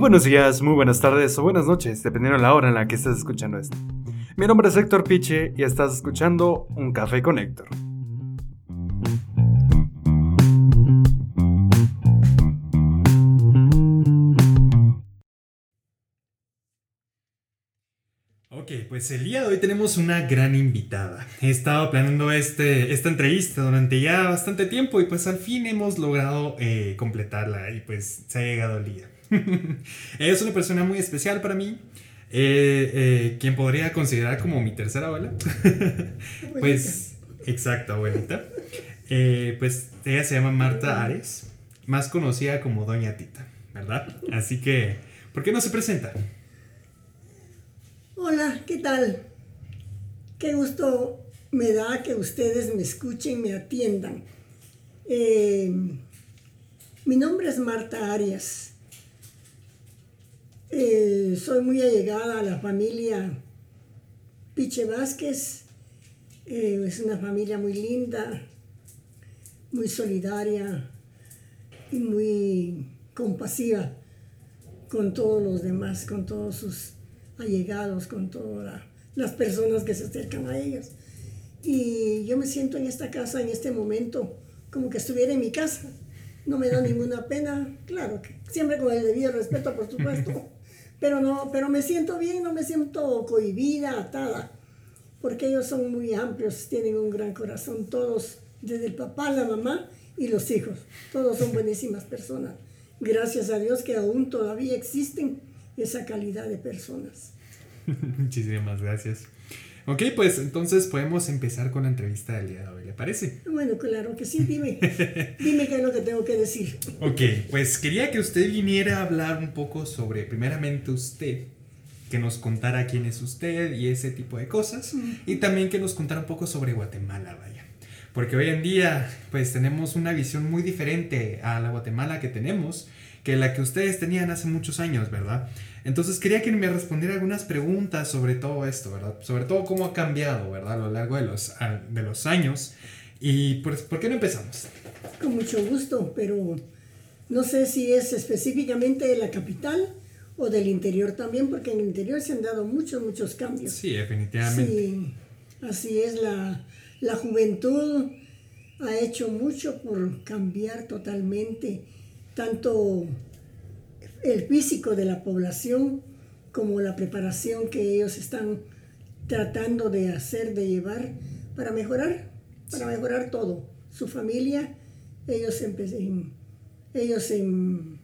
buenos días, muy buenas tardes o buenas noches, dependiendo de la hora en la que estés escuchando esto. Mi nombre es Héctor Piche y estás escuchando Un Café con Héctor. Ok, pues el día de hoy tenemos una gran invitada. He estado planeando este, esta entrevista durante ya bastante tiempo y pues al fin hemos logrado eh, completarla y pues se ha llegado el día. Ella es una persona muy especial para mí, eh, eh, quien podría considerar como mi tercera abuela. pues, exacto, abuelita. pues ella se llama Marta Ares, más conocida como Doña Tita, ¿verdad? Así que, ¿por qué no se presenta? Hola, ¿qué tal? Qué gusto me da que ustedes me escuchen, me atiendan. Eh, mi nombre es Marta Arias. Eh, soy muy allegada a la familia Piche Vázquez. Eh, es una familia muy linda, muy solidaria y muy compasiva con todos los demás, con todos sus allegados, con todas las personas que se acercan a ellos. Y yo me siento en esta casa, en este momento, como que estuviera en mi casa. No me da ninguna pena, claro, que siempre con el debido respeto, por supuesto. Pero, no, pero me siento bien, no me siento cohibida, atada, porque ellos son muy amplios, tienen un gran corazón, todos, desde el papá, la mamá y los hijos. Todos son buenísimas personas. Gracias a Dios que aún todavía existen esa calidad de personas. Muchísimas gracias. Ok, pues entonces podemos empezar con la entrevista del día de hoy, ¿le parece? Bueno, claro que sí, dime. dime qué es lo que tengo que decir. Ok, pues quería que usted viniera a hablar un poco sobre, primeramente usted, que nos contara quién es usted y ese tipo de cosas, y también que nos contara un poco sobre Guatemala, vaya. Porque hoy en día, pues tenemos una visión muy diferente a la Guatemala que tenemos que la que ustedes tenían hace muchos años, ¿verdad? Entonces quería que me respondiera algunas preguntas sobre todo esto, ¿verdad? Sobre todo cómo ha cambiado, ¿verdad? A lo largo de los, de los años. Y pues, ¿por qué no empezamos? Con mucho gusto, pero no sé si es específicamente de la capital o del interior también, porque en el interior se han dado muchos, muchos cambios. Sí, definitivamente. Sí, así es, la, la juventud ha hecho mucho por cambiar totalmente tanto el físico de la población como la preparación que ellos están tratando de hacer, de llevar para mejorar, para mejorar todo. Su familia, ellos, en, ellos en,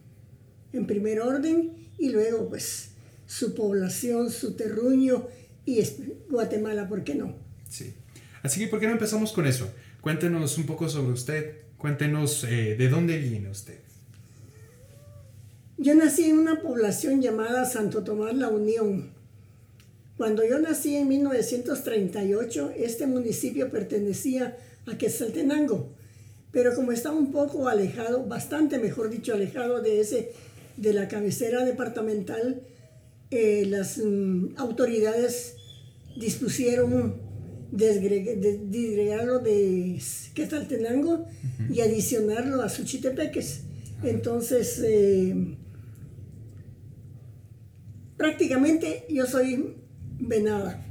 en primer orden y luego pues su población, su terruño y Guatemala, ¿por qué no? Sí. Así que, ¿por qué no empezamos con eso? Cuéntenos un poco sobre usted, cuéntenos eh, de dónde viene usted. Yo nací en una población llamada Santo Tomás La Unión. Cuando yo nací en 1938, este municipio pertenecía a Quetzaltenango, pero como estaba un poco alejado, bastante mejor dicho, alejado de, ese, de la cabecera departamental, eh, las mm, autoridades dispusieron disgregarlo de Quetzaltenango y adicionarlo a Suchitepeques. Entonces, eh, prácticamente yo soy venada,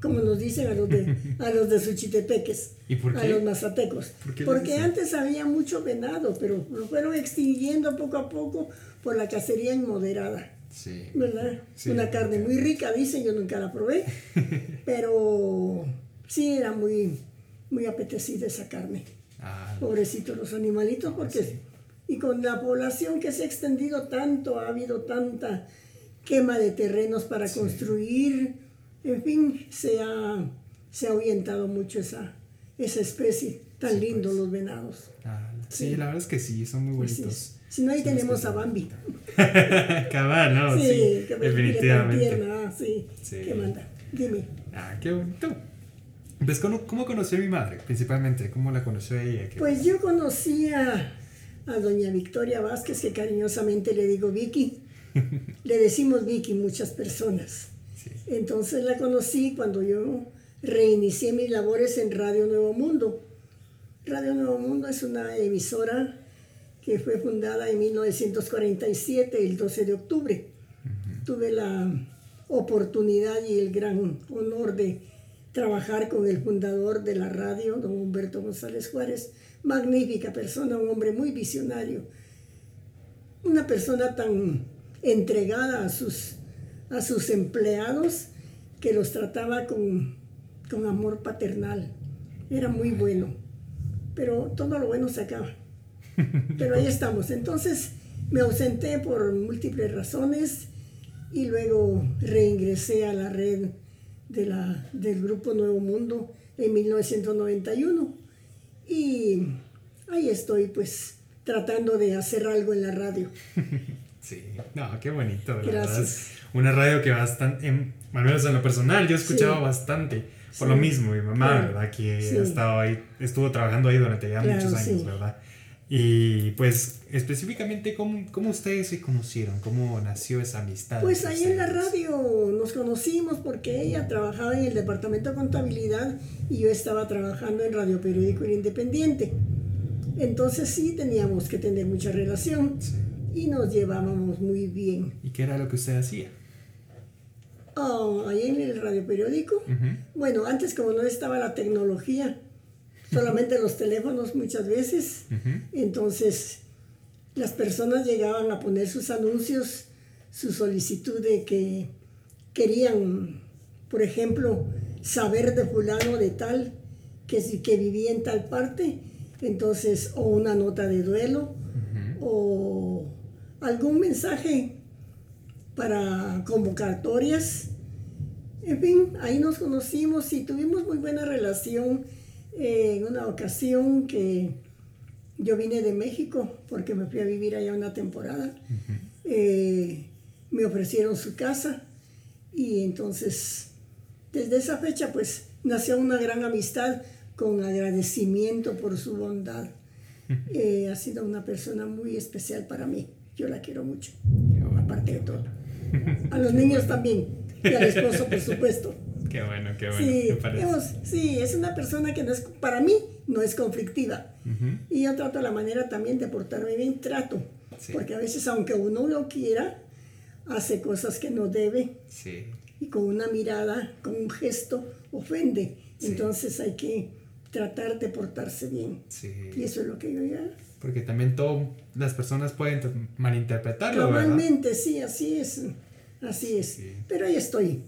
como nos dicen a los de, a los de Suchitepeques, a los mazatecos. Porque antes había mucho venado, pero lo fueron extinguiendo poco a poco por la cacería inmoderada. Sí. ¿Verdad? Una carne muy rica, dicen, yo nunca la probé, pero sí era muy, muy apetecida esa carne. Ah, Pobrecitos los animalitos, porque... Y con la población que se ha extendido tanto, ha habido tanta quema de terrenos para construir, en fin, se ha, se ha ahuyentado mucho esa, esa especie, tan lindo pues. los venados. Ah, sí, la verdad es que sí, son muy bonitos. Si no, ahí tenemos a Bambi. Cabal, ¿no? Sí, definitivamente. Ah, sí, ¿Qué manda? Dime. Ah, qué bonito. Pues, ¿cómo, ¿cómo, conoció a mi madre, principalmente? ¿Cómo la conoció ella? Pues yo conocí a, a doña Victoria Vázquez, que cariñosamente le digo Vicky. Le decimos Vicky muchas personas. Entonces la conocí cuando yo reinicié mis labores en Radio Nuevo Mundo. Radio Nuevo Mundo es una emisora que fue fundada en 1947, el 12 de octubre. tuve la oportunidad y el gran honor de trabajar con el fundador de la radio, don Humberto González Juárez, magnífica persona, un hombre muy visionario, una persona tan entregada a sus, a sus empleados que los trataba con, con amor paternal. Era muy bueno, pero todo lo bueno se acaba. Pero ahí estamos. Entonces me ausenté por múltiples razones y luego reingresé a la red de la, del Grupo Nuevo Mundo en 1991. Y ahí estoy pues tratando de hacer algo en la radio. Sí, no, qué bonito, Gracias. Una radio que bastante, en, al menos en lo personal, yo he escuchado bastante. Por lo mismo, mi mamá, ¿verdad? Que ha estado ahí, estuvo trabajando ahí durante ya muchos años, ¿verdad? Y pues específicamente, ¿cómo, ¿cómo, ustedes se conocieron? ¿Cómo nació esa amistad? Pues ahí en la radio nos conocimos porque ella trabajaba en el departamento de contabilidad y yo estaba trabajando en Radio Periódico Independiente. Entonces sí teníamos que tener mucha relación y nos llevábamos muy bien. ¿Y qué era lo que usted hacía? Oh, ahí en el radio periódico. Bueno, antes como no estaba la tecnología, solamente los teléfonos muchas veces. Entonces, las personas llegaban a poner sus anuncios, su solicitud de que querían, por ejemplo, saber de fulano de tal, que, que vivía en tal parte, entonces, o una nota de duelo, o algún mensaje para convocatorias. En fin, ahí nos conocimos y tuvimos muy buena relación en una ocasión que yo vine de México porque me fui a vivir allá una temporada. Eh, me ofrecieron su casa y entonces desde esa fecha pues nació una gran amistad con agradecimiento por su bondad. Eh, ha sido una persona muy especial para mí. Yo la quiero mucho, aparte de todo. A los niños también y al esposo, por supuesto. Qué bueno, qué bueno. Sí, es una persona que no es, para mí no es conflictiva. Y yo trato la manera también de portarme bien, trato. Porque a veces, aunque uno lo quiera, hace cosas que no debe. Y con una mirada, con un gesto, ofende. Entonces hay que tratar de portarse bien. Y eso es lo que yo ya. Porque también todas las personas pueden malinterpretarlo. Normalmente, sí, así es. Así es. Pero ahí estoy.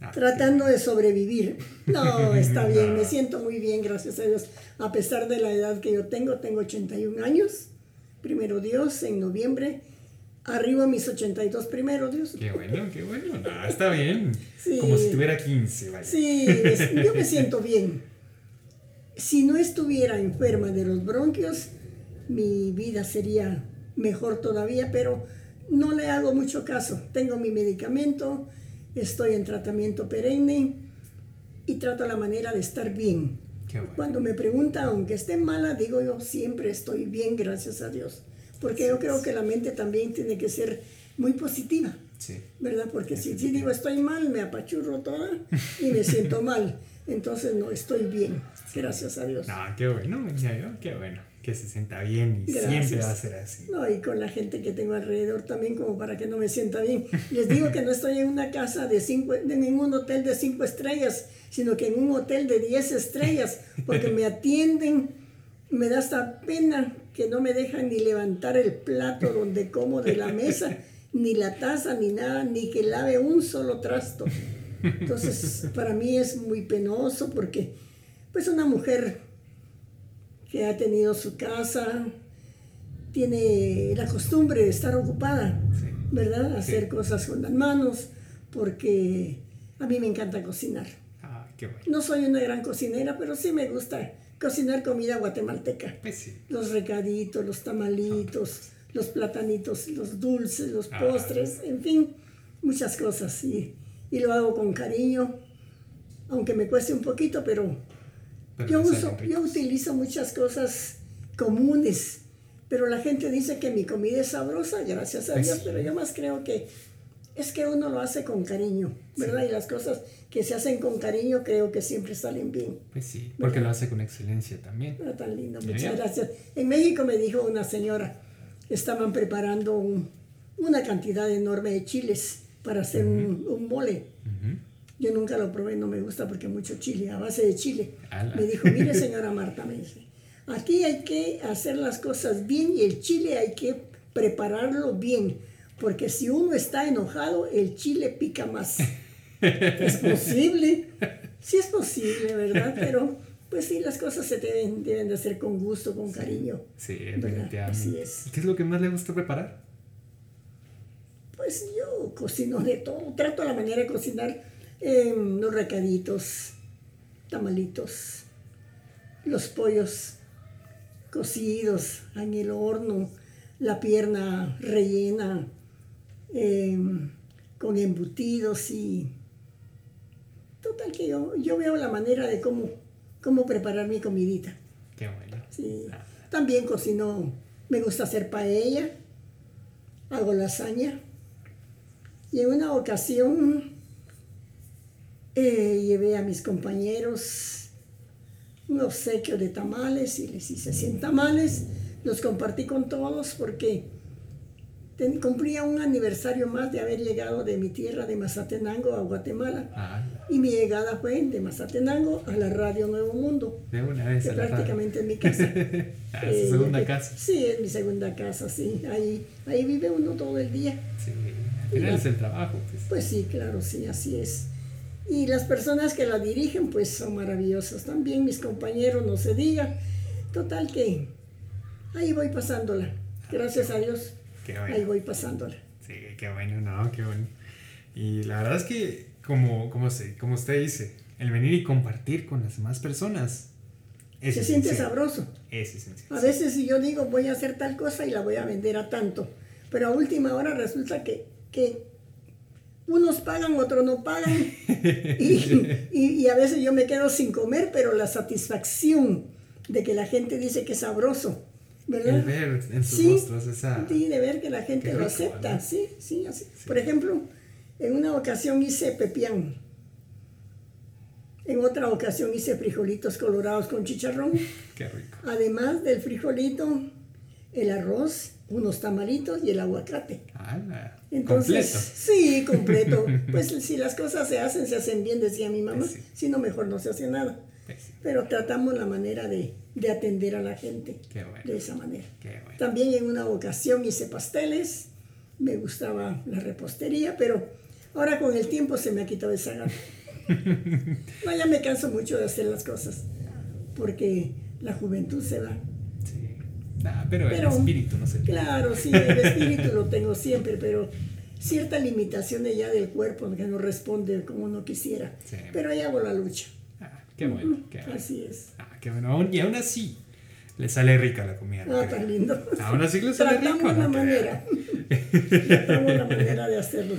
Ah, tratando de sobrevivir. No, está bien, me siento muy bien, gracias a Dios. A pesar de la edad que yo tengo, tengo 81 años. Primero Dios, en noviembre. Arriba mis 82 primero Dios. Qué bueno, qué bueno. está bien. Como si tuviera 15, vaya. Sí, yo me siento bien. Si no estuviera enferma de los bronquios, mi vida sería mejor todavía, pero no le hago mucho caso. Tengo mi medicamento, estoy en tratamiento perenne y trato la manera de estar bien. Cuando me preguntan, aunque esté mala, digo yo, siempre estoy bien, gracias a Dios. Porque yo creo que la mente también tiene que ser muy positiva. ¿Verdad? Porque si, si digo estoy mal, me apachurro toda y me siento mal. Entonces no, estoy bien, gracias a Dios. Ah, qué bueno, qué bueno que se sienta bien y siempre va a ser así. No, y con la gente que tengo alrededor también como para que no me sienta bien. Les digo que no estoy en una casa de cinco, de ningún hotel de cinco estrellas, sino que en un hotel de diez estrellas, porque me atienden, me da hasta pena que no me dejan ni levantar el plato donde como de la mesa, ni la taza, ni nada, ni que lave un solo trasto. Entonces, para mí es muy penoso porque, pues, una mujer que ha tenido su casa, tiene la costumbre de estar ocupada, ¿verdad? Hacer cosas con las manos, porque a mí me encanta cocinar. Ah, qué bueno. No soy una gran cocinera, pero sí me gusta cocinar comida guatemalteca. Pues los recaditos, los tamalitos, los platanitos, los dulces, los ah. postres, en fin, muchas cosas. Y, y lo hago con cariño, aunque me cueste un poquito, pero yo, uso, yo utilizo muchas cosas comunes, pero la gente dice que mi comida es sabrosa, gracias a Dios, pero yo más creo que es que uno lo hace con cariño, ¿verdad? Y las cosas que se hacen con cariño creo que siempre salen bien. Pues sí, porque lo hace con excelencia también. Ah, tan lindo, muchas gracias. En México me dijo una señora, estaban preparando un, una cantidad enorme de chiles para hacer un, un mole. Ujú. Yo nunca lo probé, no me gusta porque mucho chile, a base de chile. Ala. Me dijo, mire señora Marta, me dice, aquí hay que hacer las cosas bien y el chile hay que prepararlo bien, porque si uno está enojado, el chile pica más. es posible, sí es posible, ¿verdad? Pero pues sí, las cosas se deben, deben de hacer con gusto, con cariño. Sí, definitivamente. Así es. ¿Qué es lo que más le gusta preparar? Pues yo cocino de todo, trato la manera de cocinar eh, los recaditos, tamalitos, los pollos cocidos en el horno, la pierna rellena eh, con embutidos y total que yo, yo veo la manera de cómo, cómo preparar mi comidita. Qué bueno. Sí. También cocino, me gusta hacer paella, hago lasaña. Y en una ocasión eh, llevé a mis compañeros un obsequio de tamales y les hice 100 tamales. Los compartí con todos porque ten- cumplía un aniversario más de haber llegado de mi tierra, de Mazatenango, a Guatemala. Ah, Y mi llegada fue de Mazatenango a la Radio Nuevo Mundo de una vez que a prácticamente en mi casa. Ah, Eh, su segunda que- casa. Sí, es mi segunda casa, sí. Ahí, ahí vive uno todo el día. Sí, al final es el trabajo, pues. Pues sí, claro, sí, así es. Y las personas que la dirigen, pues son maravillosas. También mis compañeros, no se diga. Total que ahí voy pasándola. Gracias a Dios, Qué ahí bueno. voy pasándola. Sí, qué bueno, no, qué bueno. Y la verdad es que, como, como, se, como usted dice, el venir y compartir con las demás personas es Se siente sabroso. Es esencial. A veces si yo digo voy a hacer tal cosa y la voy a vender a tanto, pero a última hora resulta que, que unos pagan, otros no pagan y, y- y a veces yo me quedo sin comer, pero la satisfacción de que la gente dice que es sabroso, ¿verdad? El ver en sus Sí, rostros esa... Sí, de ver que la gente Qué lo rico, acepta, ¿no? sí, sí, así. Por ejemplo, en una ocasión hice pepián. En otra ocasión hice frijolitos colorados con chicharrón. Qué rico. Además del frijolito, el arroz, unos tamalitos y el aguacate. Entonces, completo. sí, completo. Pues si las cosas se hacen, se hacen bien, decía mi mamá. Pues sí. Si no, mejor no se hace nada. Pues sí, Pero tratamos la manera de, de atender a la gente Qué bueno. de esa manera. Qué bueno. También en una ocasión hice pasteles. Me gustaba la repostería, pero ahora con el tiempo se me ha quitado esa gana. No, ya me canso mucho de hacer las cosas, porque la juventud se va. Sí. Ah, pero, Pero- el espíritu no se pierde. Claro, sí, el espíritu lo tengo siempre, pero cierta limitación ya del cuerpo que no responde como uno quisiera. Sí. Pero ahí hago la lucha. Ah, qué bueno, qué bueno. Así es. Ah, qué bueno. Y aún así, le sale rica la comida. Ah, tan lindo. Aún así le sale rico. Tratamos creo. manera. Tratamos la manera de hacerlo.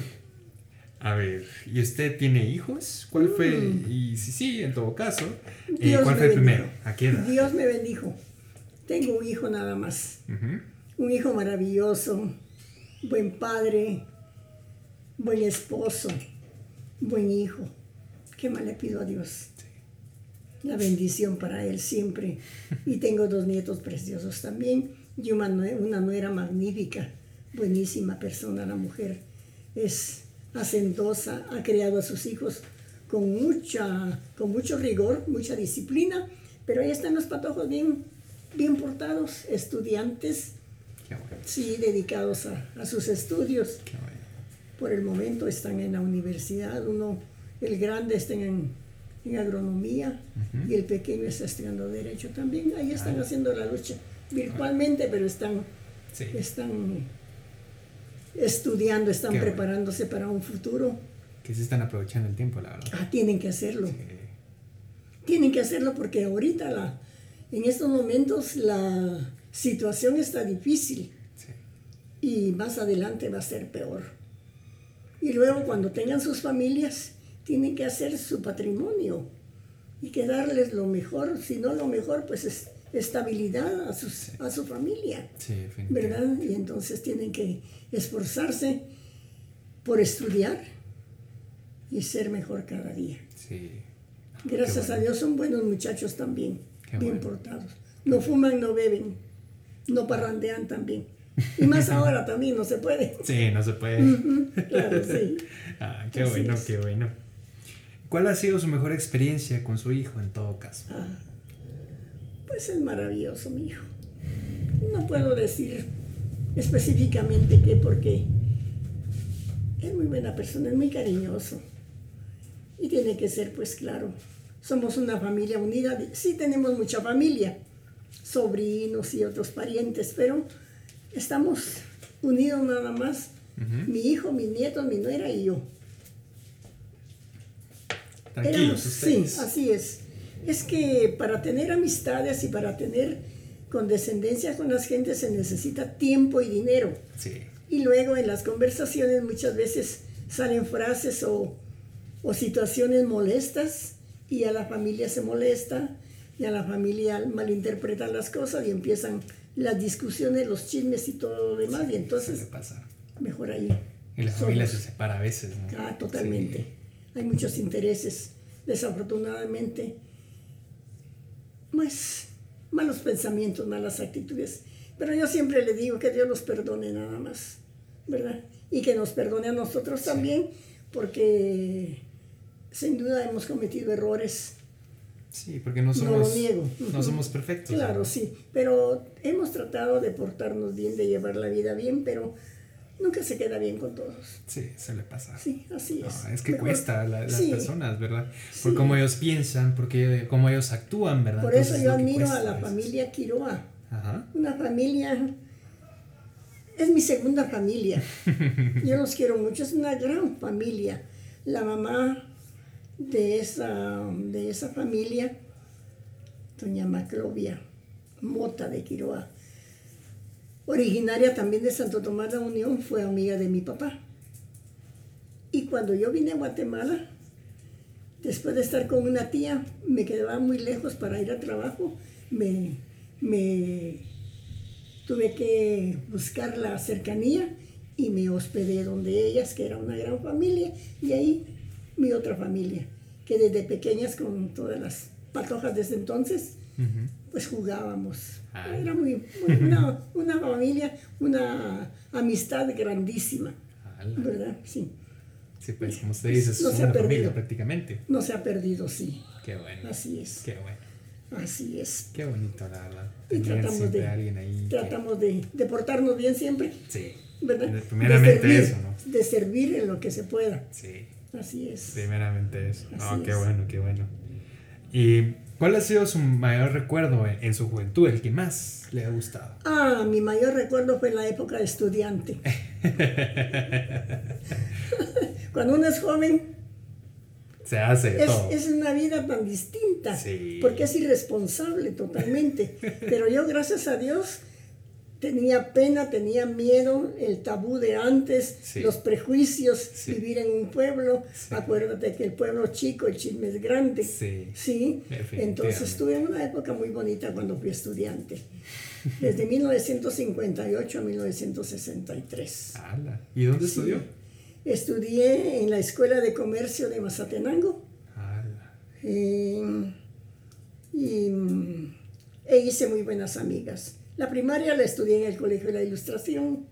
A ver, ¿y usted tiene hijos? ¿Cuál fue? Y si sí, en todo caso, eh, Mm. ¿cuál fue el primero? ¿A qué edad? Dios me bendijo. Tengo un hijo nada más. Un hijo maravilloso, buen padre, buen esposo, buen hijo. ¿Qué más le pido a Dios? La bendición para él siempre. Y tengo dos nietos preciosos también y una, una nuera magnífica, buenísima persona la mujer. Es hacendosa, ha criado a sus hijos con, mucha, con mucho rigor, mucha disciplina, pero ahí están los patojos bien, bien portados, estudiantes, bueno, sí, dedicados a, a sus estudios. bueno. Por el momento están en la universidad, uno, el grande está en, en agronomía y el pequeño está estudiando derecho también. Ahí están Ah. haciendo la lucha virtualmente, pero están, Sí, están estudiando, están Qué bueno. preparándose para un futuro. que se están aprovechando el tiempo, la verdad. Ah, tienen que hacerlo. Sí, Tienen que hacerlo porque ahorita, la, en estos momentos, la situación está difícil. sí. y más adelante va a ser peor. Y luego cuando tengan sus familias, tienen que hacer su patrimonio y que darles lo mejor, si no lo mejor, pues es estabilidad a, sus, a su familia, Sí. ¿verdad? Y entonces tienen que esforzarse por estudiar y ser mejor cada día. Sí. Gracias a. Dios son buenos muchachos también, Qué bien bueno. portados. No fuman, no beben, no parrandean también. Y más ahora también no se puede. Sí, no se puede. claro, sí. Ah, qué bueno, qué bueno. ¿Cuál ha sido su mejor experiencia con su hijo en todo caso? Ah, pues es maravilloso, mi hijo. No puedo decir específicamente qué, porque es muy buena persona, es muy cariñoso. Y tiene que ser, pues claro, somos una familia unida. Sí tenemos mucha familia, sobrinos y otros parientes, pero estamos unidos nada más. Mi hijo, mis nietos, mi nuera y yo. Tranquilos sí, así es. Es que para tener amistades y para tener condescendencia con las gentes se necesita tiempo y dinero. Sí. Y luego en las conversaciones muchas veces salen frases o, o situaciones molestas y a la familia se molesta y a la familia malinterpreta las cosas y empiezan las discusiones, los chismes y todo lo demás. Y entonces, pasa. mejor ahí. Y la familia se separa a veces, ¿no? Ah, totalmente. Hay muchos intereses, desafortunadamente. Pues, malos pensamientos, malas actitudes. Pero yo siempre le digo que Dios los perdone nada más, ¿verdad? Y que nos perdone a nosotros también, porque sin duda hemos cometido errores Sí, porque no somos, no, lo niego. no somos perfectos. Claro, sí, pero hemos tratado de portarnos bien, de llevar la vida bien, pero nunca se queda bien con todos. Sí, se le pasa. Sí, así es. es que cuesta a las personas, ¿verdad? Por cómo ellos piensan, porque cómo ellos actúan, ¿verdad? Por eso yo admiro a la familia Quiroa. Ajá. Una familia, es mi segunda familia. yo los quiero mucho, es una gran familia. La mamá de esa, de esa familia, doña Maclovia Mota de Quiroa, originaria también de Santo Tomás de la Unión, fue amiga de mi papá. Y cuando yo vine a Guatemala, después de estar con una tía, me quedaba muy lejos para ir a trabajo, me, me tuve que buscar la cercanía y me hospedé donde ellas, que era una gran familia, y ahí mi otra familia, que desde pequeñas con todas las patojas desde entonces, pues jugábamos. Era muy, una, una, familia, una amistad grandísima, ¿verdad? Sí. Sí, pues como usted dice, es no una familia prácticamente. No se ha perdido, sí. Qué bueno. Así es. Qué bueno. Así es. Qué bonito, la verdad. Y tratamos de, alguien ahí tratamos de, de, portarnos bien siempre. Sí. ¿Verdad? Primeramente eso, ¿no? De servir en lo que se pueda. Sí. Así es. Primeramente eso. oh, qué bueno, qué bueno. ¿Y cuál ha sido su mayor recuerdo en, su juventud, el que más le ha gustado? Ah, mi mayor recuerdo fue la época de estudiante. Cuando uno es joven, se hace es, todo. es una vida tan distinta, porque es irresponsable totalmente. Pero yo, gracias a Dios, tenía pena, tenía miedo, el tabú de antes, los prejuicios, vivir en un pueblo. Acuérdate que el pueblo chico, el chisme es grande. Sí. Entonces tuve una época muy bonita cuando fui estudiante. Desde 1958 a 1963. ¿Y dónde estudió? Estudié en la Escuela de Comercio de Mazatenango. Eh, y e hice muy buenas amigas. La primaria la estudié en el Colegio de la Ilustración.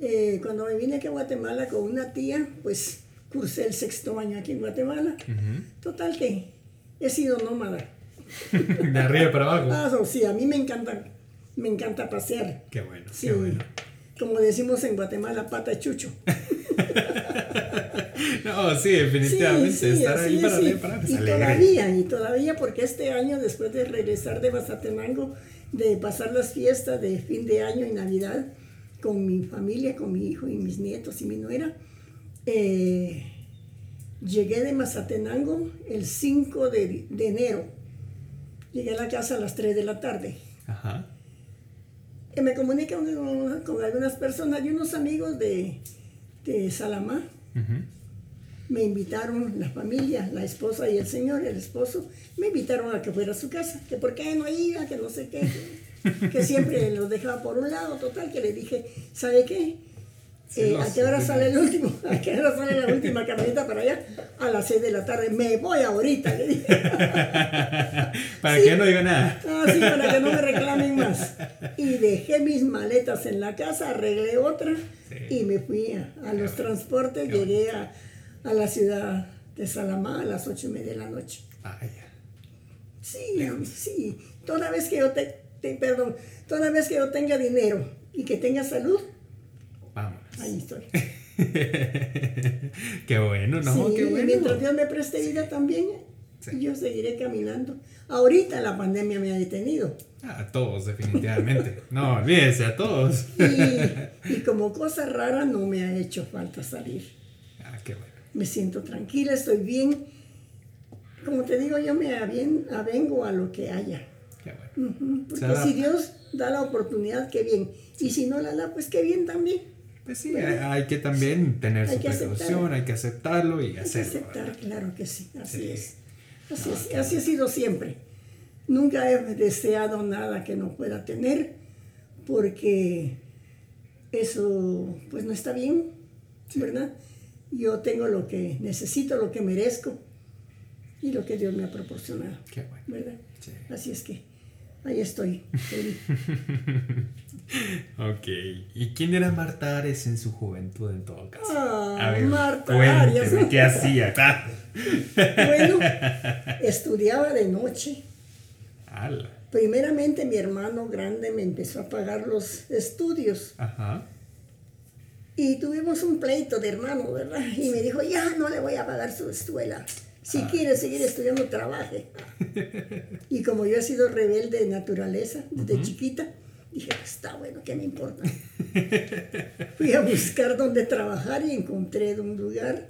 Eh, cuando me vine aquí a Guatemala con una tía, pues cursé el sexto año aquí en Guatemala. Total que he sido nómada. De arriba para abajo. Ah, sí, a mí me encanta, me encanta pasear. Qué bueno, qué bueno. Como decimos en Guatemala, pata chucho. no, sí, definitivamente. estar ahí para, para, Y todavía, y todavía, porque este año, después de regresar de Mazatenango, de pasar las fiestas de fin de año y Navidad con mi familia, con mi hijo y mis nietos y mi nuera. Eh, llegué de Mazatenango el 5 de, enero. Llegué a la casa a las 3 de la tarde. Ajá. Y me comuniqué con, algunas personas y unos amigos de, de Salamá. Me invitaron, la familia, la esposa y el señor, el esposo, me invitaron a que fuera a su casa, que por qué no iba, que no sé qué, que siempre los dejaba por un lado, total, que le dije, ¿sabe qué? Eh, ¿A qué hora sale el último? ¿A qué hora sale la última camioneta para allá? A las 6 de la tarde. Me voy ahorita, le dije. para que no diga nada. Ah, sí, para que no me reclamen más. Y dejé mis maletas en la casa, arreglé otra y me fui a, los transportes. Llegué a, a, la ciudad de Salamá a las 8 y media de la noche. Sí, sí. Toda vez que yo te, perdón, toda vez que yo tenga dinero y que tenga salud, Vamos. Ahí estoy. qué bueno, ¿no? Sí, qué bueno. mientras Dios me preste vida también, yo seguiré caminando. Ahorita la pandemia me ha detenido. A todos, definitivamente. no, olvídese, a todos. y, y, como cosa rara no me ha hecho falta salir. Ah, qué bueno. Me siento tranquila, estoy bien. Como te digo, yo me avengo a lo que haya. Qué bueno. Porque si Dios da la oportunidad, qué bien. Y si no la da, pues qué bien también. Pues sí, hay, que también tener su precaución, hay que aceptarlo y hacerlo. Hay que aceptar, claro que sí, así es. Así, es. así ha sido siempre. Nunca he deseado nada que no pueda tener, porque eso pues no está bien, ¿verdad? Yo tengo lo que necesito, lo que merezco y lo que Dios me ha proporcionado. Qué bueno. ¿Verdad? Así es que ahí estoy. ok. ¿Y quién era Marta Ares en su juventud en todo caso? Ah, Marta Ares. ¿Qué hacía? bueno, estudiaba de noche. Primeramente mi hermano grande me empezó a pagar los estudios. Ajá. Y tuvimos un pleito de hermano, ¿verdad? Y me dijo, ya no le voy a pagar su escuela. Si ah. quiere seguir estudiando, trabaje. y como yo he sido rebelde de naturaleza desde chiquita, dije, pues, está bueno, ¿qué me importa? Fui a buscar dónde trabajar y encontré un lugar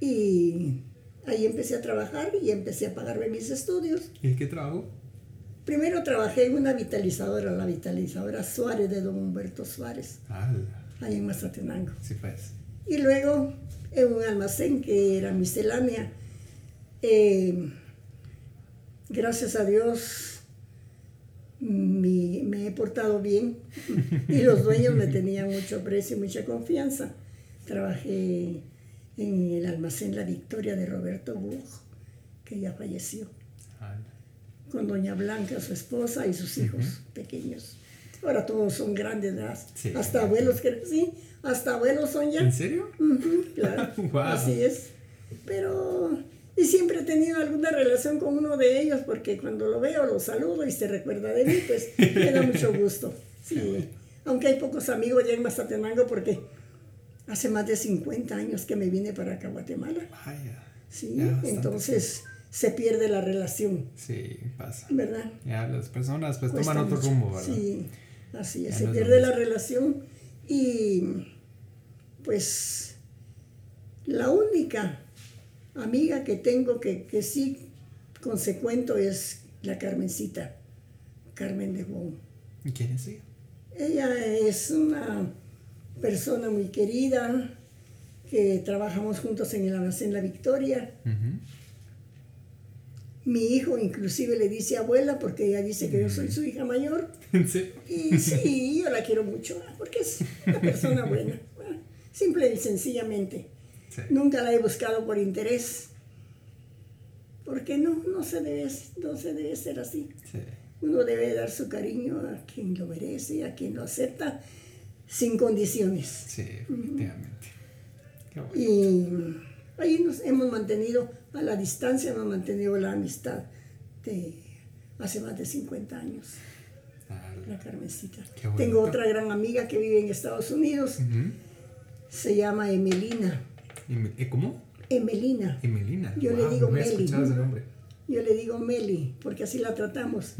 y ahí empecé a trabajar y empecé a pagarme mis estudios. ¿Y qué trabajo? Primero trabajé en una vitalizadora, la vitalizadora Suárez de don Humberto Suárez, ahí en Mazatenango. Sí, pues. Y luego en un almacén que era miscelánea eh, gracias a Dios me he portado bien y los dueños me tenían mucho aprecio y mucha confianza. Trabajé en el almacén La Victoria de Roberto Bug, que ya falleció, con doña Blanca, su esposa y sus hijos pequeños. Ahora todos son grandes, hasta abuelos, que, sí, hasta abuelos son ya. ¿En serio? claro, así es. Pero y siempre he tenido alguna relación con uno de ellos porque cuando lo veo lo saludo y se recuerda de mí, pues me da mucho gusto. Sí. Aunque hay pocos amigos ya en Mazatenango porque hace más de 50 años que me vine para acá a Guatemala. Vaya. Sí, entonces se pierde la relación. Sí, pasa. ¿Verdad? Ya las personas pues toman otro rumbo, ¿verdad? Sí, así es, se pierde la relación y pues la única amiga que tengo que, que sí consecuento es la Carmencita, Carmen de Wong. ¿Y quién es ella? Ella es una persona muy querida, que trabajamos juntos en el almacén La Victoria. Mi hijo inclusive le dice abuela porque ella dice que yo soy su hija mayor. ¿Sí? Y sí, yo la quiero mucho porque es una persona buena, simple y sencillamente. Nunca la he buscado por interés. Porque no, no se debe, no se debe ser así. Uno debe dar su cariño a quien lo merece, a quien lo acepta, sin condiciones. Sí, efectivamente. Y ahí nos hemos mantenido, a la distancia hemos mantenido la amistad de hace más de 50 años. La Carmencita. Tengo otra gran amiga que vive en Estados Unidos. Se llama Emelina. ¿Eh, ¿Cómo? Emelina. Emelina. Yo le digo Meli. Yo le digo Meli, porque así la tratamos.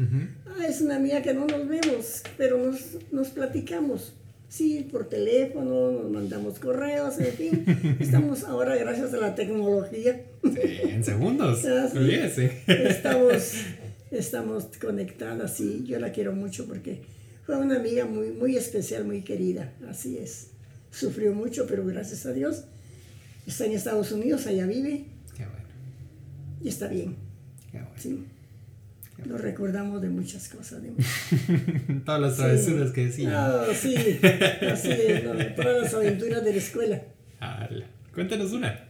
Ah, es una amiga que no nos vemos, pero nos, nos platicamos. Sí, por teléfono, nos mandamos correos, en fin. Estamos ahora, gracias a la tecnología. Sí, en segundos. estamos, estamos conectadas, sí. Yo la quiero mucho porque fue una amiga muy, muy especial, muy querida. Así es. Sufrió mucho, pero gracias a Dios Está en Estados Unidos, allá vive. Qué bueno. Y está bien. Qué bueno. Sí. Lo recordamos de muchas cosas. De Todas las travesuras que decía. No, sí, así es, no, todas las aventuras de la escuela. Ala. Cuéntanos una.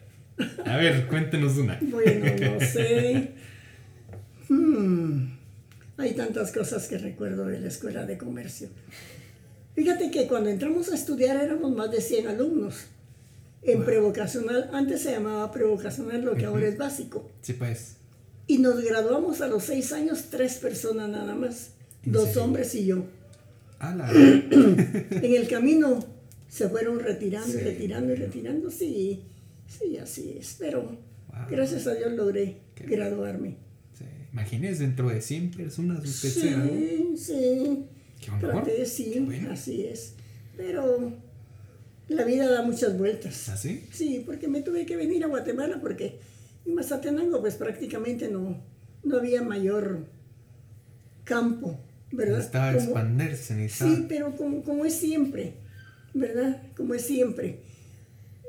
A ver, cuéntenos una. Bueno, no sé. Hmm, Hay tantas cosas que recuerdo de la escuela de comercio. Fíjate que cuando entramos a estudiar éramos más de 100 alumnos. En prevocacional, antes se llamaba prevocacional, lo que ahora es básico. Sí, pues. Y nos graduamos a los seis años, tres personas nada más. ¿En Dos serio? hombres y yo. Ala. En el camino se fueron retirando y Sí. retirando y retirando. Sí, sí, así es. Pero Wow. gracias a Dios logré Qué graduarme. Sí. Imagínese dentro de 100 personas usted sea, ¿no? Sí, sí. Qué honor. Traté, sí, Qué bueno. así es. Pero la vida da muchas vueltas. ¿Así? Sí, porque me tuve que venir a Guatemala porque en Mazatenango pues prácticamente no, no había mayor campo, ¿verdad? Necesitaba Como- expandirse, necesitaba. Sí, pero como, como es siempre, ¿verdad? Como es siempre.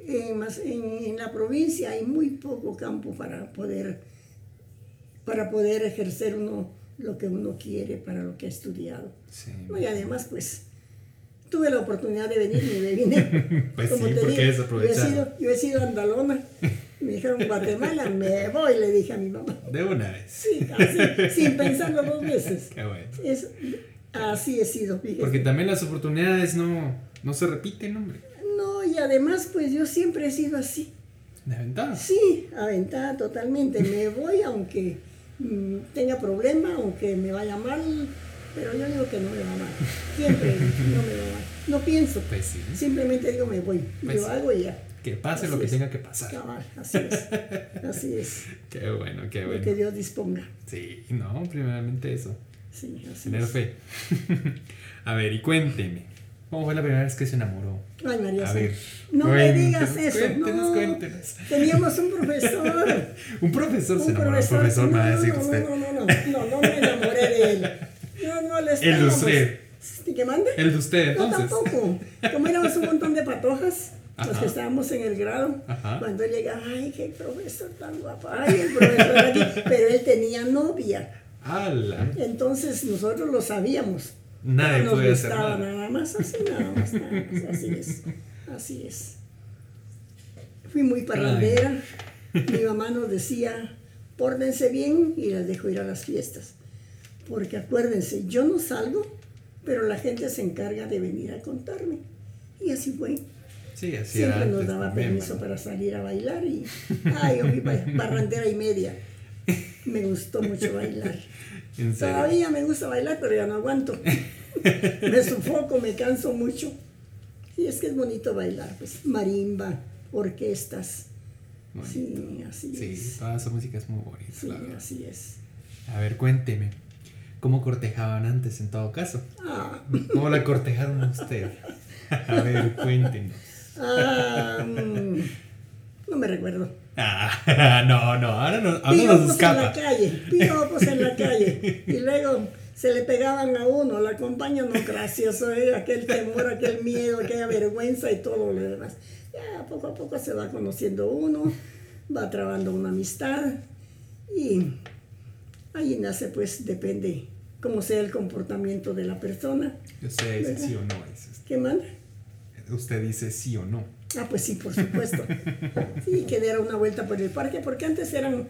En, mas- en, en la provincia hay muy poco campo para poder, para poder ejercer uno lo que uno quiere, para lo que ha estudiado. Sí. No, y además, pues, tuve la oportunidad de venir y me vine. Pues Como sí, te porque digo, es yo he, sido, yo he sido andalona. Me dijeron Guatemala, me voy, le dije a mi mamá. De una vez. Sí, así, sin pensarlo dos veces. Qué bueno. Es, así he sido, fíjese. Porque también las oportunidades no, no se repiten, hombre. No, y además, pues yo siempre he sido así. De ventaja. Sí, aventada totalmente. Me voy aunque mm, tenga problema, aunque me vaya mal, pero yo digo que no me va mal. Siempre no me va mal. No pienso. Pues sí. Simplemente digo me voy. Pues sí. hago y ya. Que pase lo que es. tenga que pasar. Cabal, así es. Así es. Qué bueno, qué Lo que bueno. Dios disponga. Sí, no, primeramente eso. Sí, así Tener es. fe. A ver, y cuénteme. ¿Cómo fue la primera vez que se enamoró? Ay, María. A ver. No me digas eso. Cuéntenos, no. cuéntenos. Teníamos un profesor. Un profesor se enamoró. Un profesor me va a no, decir no, usted. No, no, no, no, no me enamoré de él. No, no le El de usted. ¿Y qué mande? El de usted, No, tampoco. Como éramos un montón de patojas, los Ajá. que estábamos en el grado, Ajá. cuando él llega, ay, qué profesor tan guapo, ay, el profesor aquí, pero él tenía novia. ¡Hala! Entonces nosotros lo sabíamos. Nadie Nos hacer gustaba nada. nada más, así nada más, nada más, así es, así es. Fui muy parrandera, mi mamá nos decía, pórdense bien y las dejo ir a las fiestas. Porque acuérdense, yo no salgo, pero la gente se encarga de venir a contarme. Y así fue. Sí, así era Siempre nos antes daba también, permiso ¿verdad? para salir a bailar y, ay, yo fui barrandera y media. Me gustó mucho bailar. Todavía me gusta bailar, pero ya no aguanto. me sufoco, me canso mucho. Y es que es bonito bailar, pues marimba, orquestas. Sí, así Sí, es. toda esa música es muy bonita, Sí, la así es. A ver, cuénteme. ¿Cómo cortejaban antes en todo caso? Ah, ¿Cómo la cortejaron a usted? A ver, cuéntenos. Ah, mm, no me recuerdo. Ah, no, no, ahora no, ahora nos Piropos en la escapa. calle, piropos en la calle. Y luego se le pegaban a uno, la compañía no gracioso, ¿eh? aquel temor, aquel miedo, aquella vergüenza y todo lo demás. Ya poco a poco se va conociendo uno, va trabando una amistad y ahí nace pues, depende cómo sea el comportamiento de la persona. Usted dice sí o no. usted. ¿Qué manda? Usted dice sí o no. Ah, pues sí, por supuesto. Sí, que diera una vuelta por el parque, porque antes eran,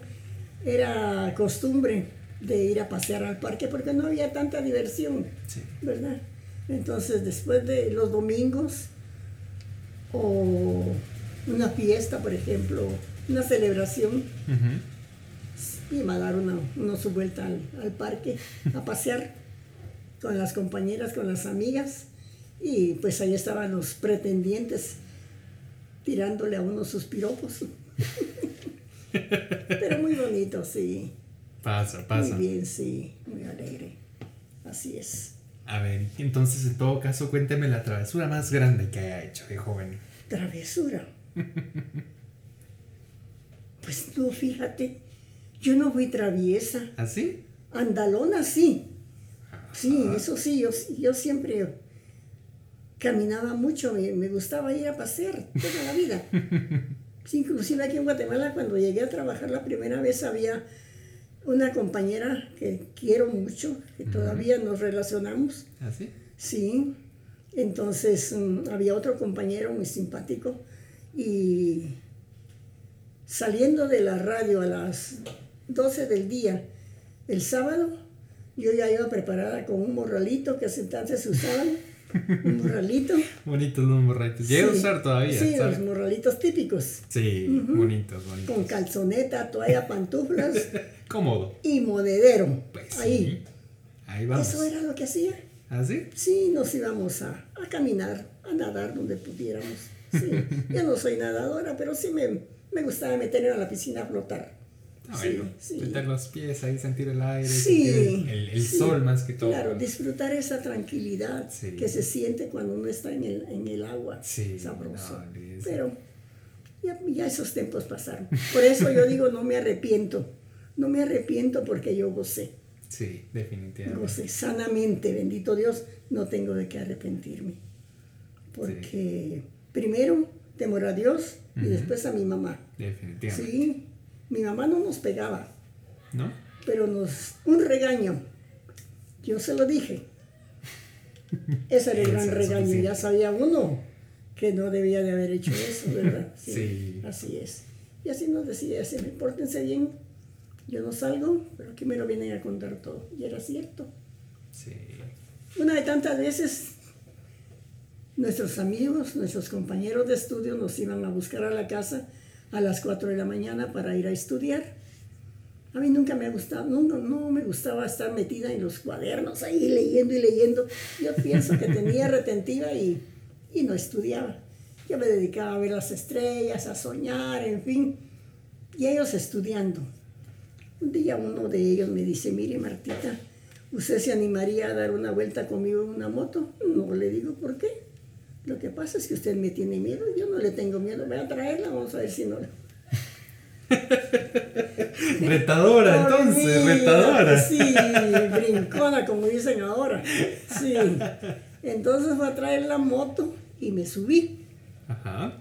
era costumbre de ir a pasear al parque porque no había tanta diversión, Sí. ¿verdad? Entonces, después de los domingos o una fiesta, por ejemplo, una celebración, Ujú. iba a dar una, una su vuelta al, al parque a pasear con las compañeras, con las amigas, y pues ahí estaban los pretendientes tirándole a uno sus piropos. Pero muy bonito, sí. Pasa, pasa. Muy bien, sí. Muy alegre. Así es. A ver, entonces en todo caso cuénteme la travesura más grande que haya hecho de joven. Travesura. Pues no, fíjate. Yo no fui traviesa. ¿Así? Andalona sí. Sí, eso sí, yo, yo siempre caminaba mucho, me, me gustaba ir a pasear toda la vida. Inclusive aquí en Guatemala, cuando llegué a trabajar la primera vez, había una compañera que quiero mucho, que todavía nos relacionamos. ¿Ah, sí? Sí. Entonces mm, había otro compañero muy simpático y saliendo de la radio a las 12 del día, el sábado, yo ya iba preparada con un morralito que hace entonces se usaban, morralito. Bonitos los morralitos. Llega a Sí. usar todavía. Sí, ¿sabes? los morralitos típicos, Sí, bonitos, bonitos. con calzoneta, toalla, pantuflas Cómodo. y monedero. Pues Ahí. sí. Ahí vamos. Eso era lo que hacía. ¿Ah, sí? Sí, nos íbamos a, a caminar, a nadar donde pudiéramos. Sí. Yo no soy nadadora, pero sí me, me gustaba meterme a la piscina a flotar. Ah, Sí, bueno, sí. meter los pies ahí, sentir el aire, Sí, sentir el, el sí. sol más que todo. Claro, disfrutar esa tranquilidad Sí. que se siente cuando uno está en el, en el agua. Sí, Sabroso. no. Pero ya, ya esos tiempos pasaron. Por eso yo digo, no me arrepiento. No me arrepiento porque yo gocé. Sí, definitivamente. Gocé sanamente, bendito Dios, no tengo de qué arrepentirme. Porque primero temor a Dios y Ujú. después a mi mamá. Definitivamente. Sí, mi mamá no nos pegaba, ¿No? pero nos un regaño. Yo se lo dije. Ese era el gran regaño. Ya sabía uno que no debía de haber hecho eso, ¿verdad? Sí. Así es. Y así nos decía, así, pórtense bien. Yo no salgo, pero aquí me lo vienen a contar todo. Y era cierto. Sí. Una de tantas veces nuestros amigos, nuestros compañeros de estudio nos iban a buscar a la casa a las 4 de la mañana para ir a estudiar. A mí nunca me no, no, no me gustaba estar metida en los cuadernos ahí leyendo y leyendo. Yo pienso que tenía retentiva y, y no estudiaba. Yo me dedicaba a ver las estrellas, a soñar, en fin. Y ellos estudiando. Un día uno de ellos me dice, mire Martita, ¿usted se animaría a dar una vuelta conmigo en una moto? No le digo, ¿por qué? Lo que pasa es que usted me tiene miedo, yo no le tengo miedo, voy a traerla, vamos a ver si no... Retadora, entonces, retadora. Sí, brincona, como dicen ahora. Sí. Entonces fue a traer la moto y me subí. Ajá.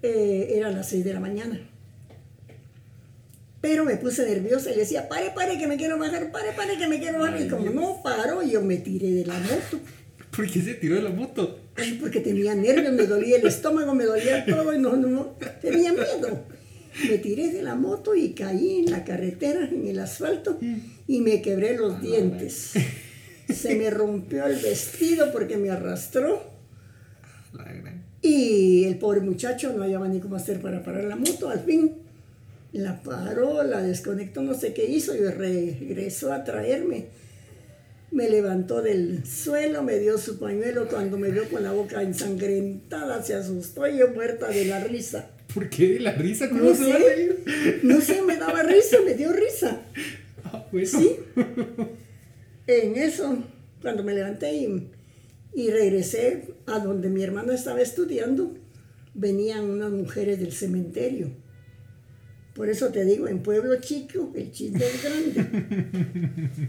Eh, eran las 6 de la mañana. Pero me puse nerviosa y le decía, pare, pare, que me quiero bajar, pare, pare, que me quiero bajar. Y como no paró, yo me tiré de la moto. ¿Por qué se tiró de la moto? Ay, porque tenía nervios, me dolía el estómago, me dolía todo y no, no, tenía miedo. Me tiré de la moto y caí en la carretera, en el asfalto, y me quebré los dientes. Se me rompió el vestido porque me arrastró. Y el pobre muchacho no hallaba ni cómo hacer para parar la moto. Al fin la paró, la desconectó, no sé qué hizo y regresó a traerme. Me levantó del suelo, me dio su pañuelo. Cuando me vio con la boca ensangrentada, se asustó y yo muerta de la risa. ¿Por qué la risa? ¿Cómo No se va a sé, no sé, me daba risa, me dio risa. Ah, bueno. Sí. En eso, cuando me levanté y, y regresé a donde mi hermana estaba estudiando, venían unas mujeres del cementerio. Por eso te digo, en pueblo chico el chisme es grande.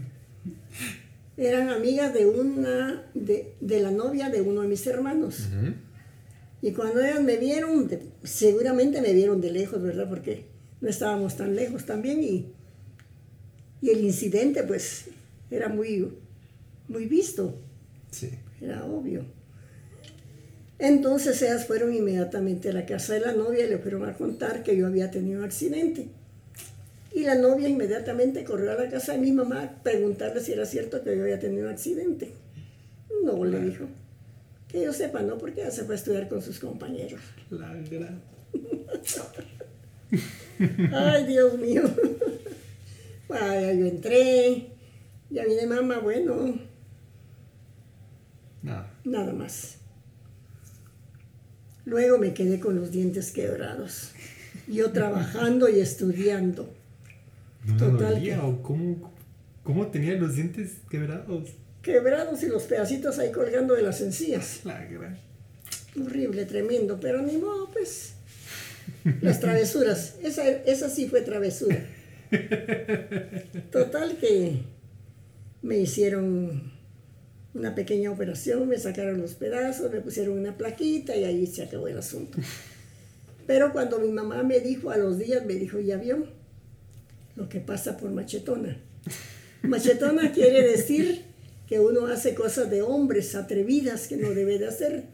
Eran amigas de una, de, de la novia de uno de mis hermanos. Y cuando ellas me vieron, de- seguramente me vieron de lejos, ¿verdad? Porque no estábamos tan lejos también y, y el incidente pues era muy, muy visto, Sí. era obvio. Entonces ellas fueron inmediatamente a la casa de la novia y le fueron a contar que yo había tenido un accidente. Y la novia inmediatamente corrió a la casa de mi mamá a preguntarle si era cierto que yo había tenido un accidente. No, le dijo. Que yo sepa, no, porque ella se fue a estudiar con sus compañeros. La gran. Ay, Dios mío. Vaya, yo entré. Ya viene mamá, bueno, No. nada más. Luego me quedé con los dientes quebrados. Yo trabajando y estudiando. ¿No Total dolía que- o cómo, cómo tenía los dientes quebrados? Quebrados y los pedacitos ahí colgando de las encías. La gran. Horrible, tremendo, pero ni modo, pues. Las travesuras. Esa, esa sí fue travesura. Total que me hicieron una pequeña operación, me sacaron los pedazos, me pusieron una plaquita y ahí se acabó el asunto. Pero cuando mi mamá me dijo a los días, me dijo, ya vio, lo que pasa por machetona. Machetona quiere decir que uno hace cosas de hombres atrevidas que no debe de hacer.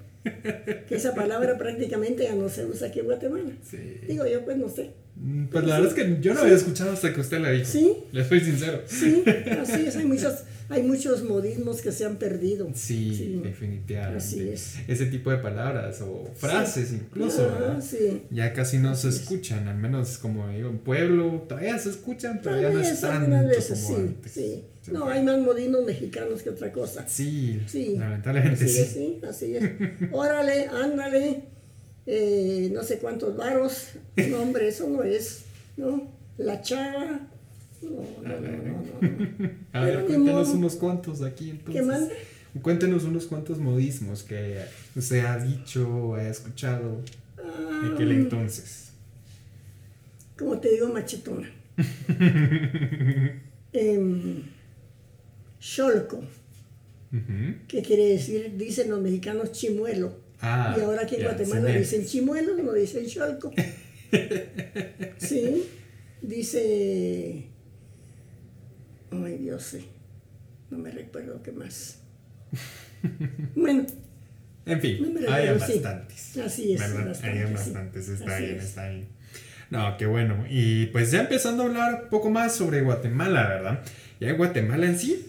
Que esa palabra prácticamente ya no se usa aquí en Guatemala. Sí. Digo yo, pues no sé. Mm, Pues la verdad es que yo no había escuchado hasta que usted la dijo. Sí. Le soy sincero. Sí, así es. Hay muchos, hay muchos modismos que se han perdido. Sí, Sí. definitivamente. Así es. Ese tipo de palabras o frases incluso, Ah, ¿verdad? sí. Ya casi no se Así es. escuchan, al menos como digo, en pueblo todavía se escuchan, pero ya no es tanto veces, como sí, antes. sí. Sí. No, hay más modismos mexicanos que otra cosa. Sí, Sí. lamentablemente Así sí. es, sí, así es. Órale, ándale, eh, no sé cuántos varos. No, hombre, eso no es, ¿no? La chava. No, no, no, no, no. A ver, modo. unos cuantos aquí entonces. ¿Qué manda? Cuéntenos unos cuantos modismos que usted ha dicho o ha escuchado en Ah, aquel entonces. como te digo, machetona. Ujú. que quiere decir, dicen los mexicanos chimuelo. Ah, y ahora aquí en Guatemala sí, dicen chimuelo, no dicen cholco. sí, dice. Ay, Dios sé. No me recuerdo qué más. Bueno, En fin, No hay sí. bastantes. Así es, hay sí. bastantes, está Así bien, es. está bien. No, qué bueno. Y pues ya empezando a hablar un poco más sobre Guatemala, ¿verdad? Ya en Guatemala en sí,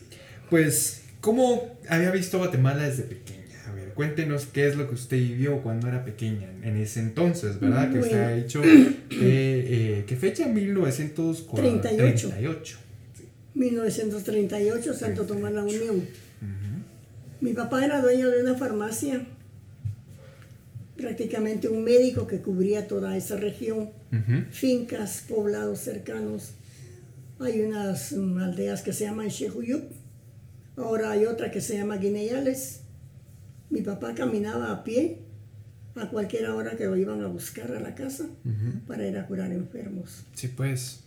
pues, ¿cómo había visto Guatemala desde pequeña? Cuéntenos qué es lo que usted vivió cuando era pequeña, en ese entonces, ¿verdad? Que usted ha dicho, que, eh, ¿qué fecha? 1938. 38. 1938, Santo Tomás la Unión. Mi papá era dueño de una farmacia, prácticamente un médico que cubría toda esa región. Fincas, poblados cercanos. Hay unas mm, aldeas que se llaman Shehuyup, ahora hay otra que se llama Guineyales. Mi papá caminaba a pie a cualquier hora que lo iban a buscar a la casa para ir a curar enfermos. Sí, pues.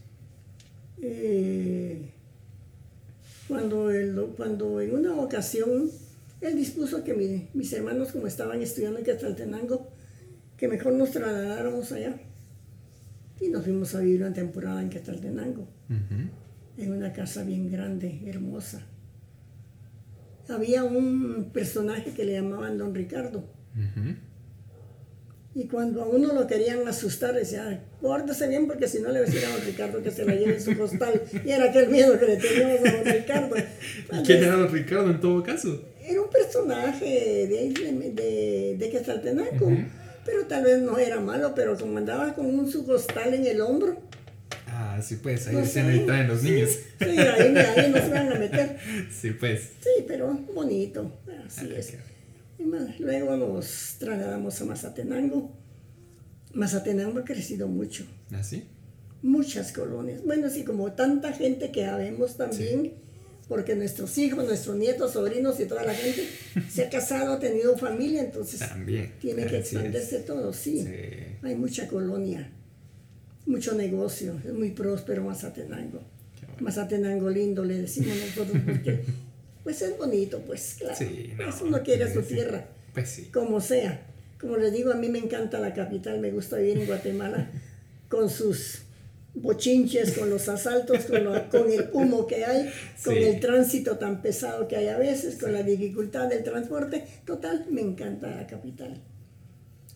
Eh, cuando, el- cuando en una ocasión él dispuso que mi- mis hermanos, como estaban estudiando en Quetzaltenango, que mejor nos trasladáramos allá. Y nos fuimos a vivir una temporada en Quetzaltenango, en una casa bien grande, hermosa. Había un personaje que le llamaban Don Ricardo. Y cuando a uno lo querían asustar, decía, pórtese bien porque si no le decía a don Ricardo que se la lleve en su costal. Y era aquel miedo que le teníamos a don Ricardo. ¿Y quién era don Ricardo en todo caso? Era un personaje de, de, de, de Quetzaltenango, pero tal vez no era malo, pero como andaba con un su costal en el hombro, Ah, sí, pues, ahí No se sé. necesitan los niños. sí, ahí, ahí nos iban a meter. Sí, pues. Sí, pero bonito, así Ah, es. qué- Y más, luego nos trasladamos a Mazatenango. Mazatenango ha crecido mucho. ¿Así? muchas colonias. Bueno, así como tanta gente que habemos también, porque nuestros hijos, nuestros nietos, sobrinos y toda la gente se ha casado, ha tenido familia, entonces También. tiene que expandirse todo, sí. Sí. Hay mucha colonia, mucho negocio, es muy próspero Mazatenango. Bueno. Mazatenango lindo, le decimos nosotros, porque pues es bonito, pues claro. Sí, no, Pues uno quiere su sí, tierra Pues sí. como sea. Como les digo, a mí me encanta la capital, me gusta vivir en Guatemala con sus bochinches, con los asaltos, con, lo- con el humo que hay, con Sí. el tránsito tan pesado que hay a veces, con la dificultad del transporte. Total, me encanta la capital.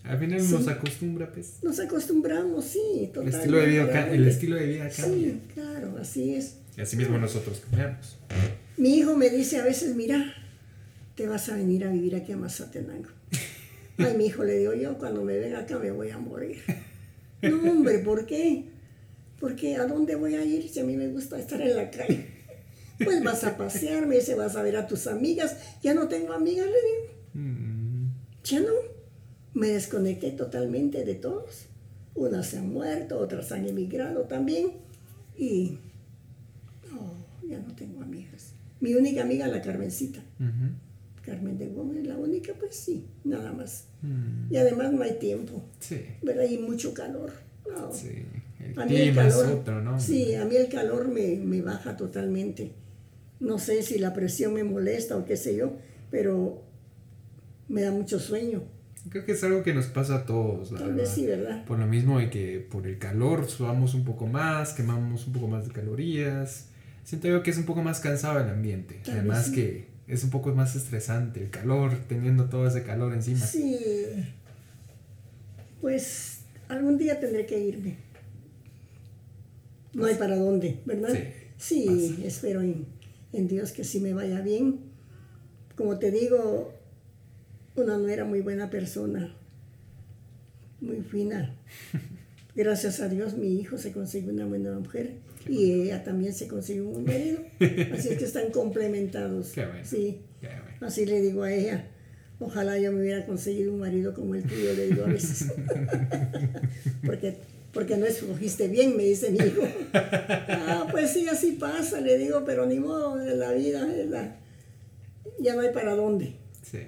Al final Sí. nos acostumbra, pues. Nos acostumbramos, sí, El total. estilo de vida, ca- el estilo de vida cambia. Sí, claro, así es. Y así mismo nosotros cambiamos. Mi hijo me dice a veces, mira, te vas a venir a vivir aquí a Mazatenango. Ay, mi hijo, le digo yo, cuando me ven acá me voy a morir. No, hombre, ¿por qué? Porque ¿a dónde voy a ir si a mí me gusta estar en la calle? Pues vas a pasear, me dice, vas a ver a tus amigas. Ya no tengo amigas, le digo. Mm, Ya no. Me desconecté totalmente de todos. Unas se han muerto, otras han emigrado también. Y no, ya no tengo amigas. Mi única amiga es la Carmencita. Carmen de Gómez, la única, pues sí, nada más. Mm, Y además no hay tiempo, Sí. ¿verdad? Y mucho calor. No. Sí. El A mí el es calor, otro, ¿no? sí, a mí el calor me, me baja totalmente. No sé si la presión me molesta o qué sé yo, pero me da mucho sueño. Creo que es algo que nos pasa a todos, la verdad. sí, ¿verdad? Por lo mismo de que por el calor sudamos un poco más, quemamos un poco más de calorías. Siento yo que es un poco más cansado el ambiente. Tal Además sí. que es un poco más estresante el calor, teniendo todo ese calor encima. Sí. Pues algún día tendré que irme. No hay para dónde, ¿verdad? Sí, Sí, espero en, en Dios que sí me vaya bien. Como te digo, una no era muy buena persona, muy fina. Gracias a Dios mi hijo se consiguió una buena mujer y ella también se consiguió un marido. Así es que están complementados. Qué bueno. Sí. Qué bueno. Así le digo a ella, ojalá yo me hubiera conseguido un marido como el tuyo, le digo a veces. porque, porque no escogiste bien, me dice mi hijo. ah, pues sí, así pasa, le digo, pero ni modo, de la vida, la- ya no hay para dónde. Sí.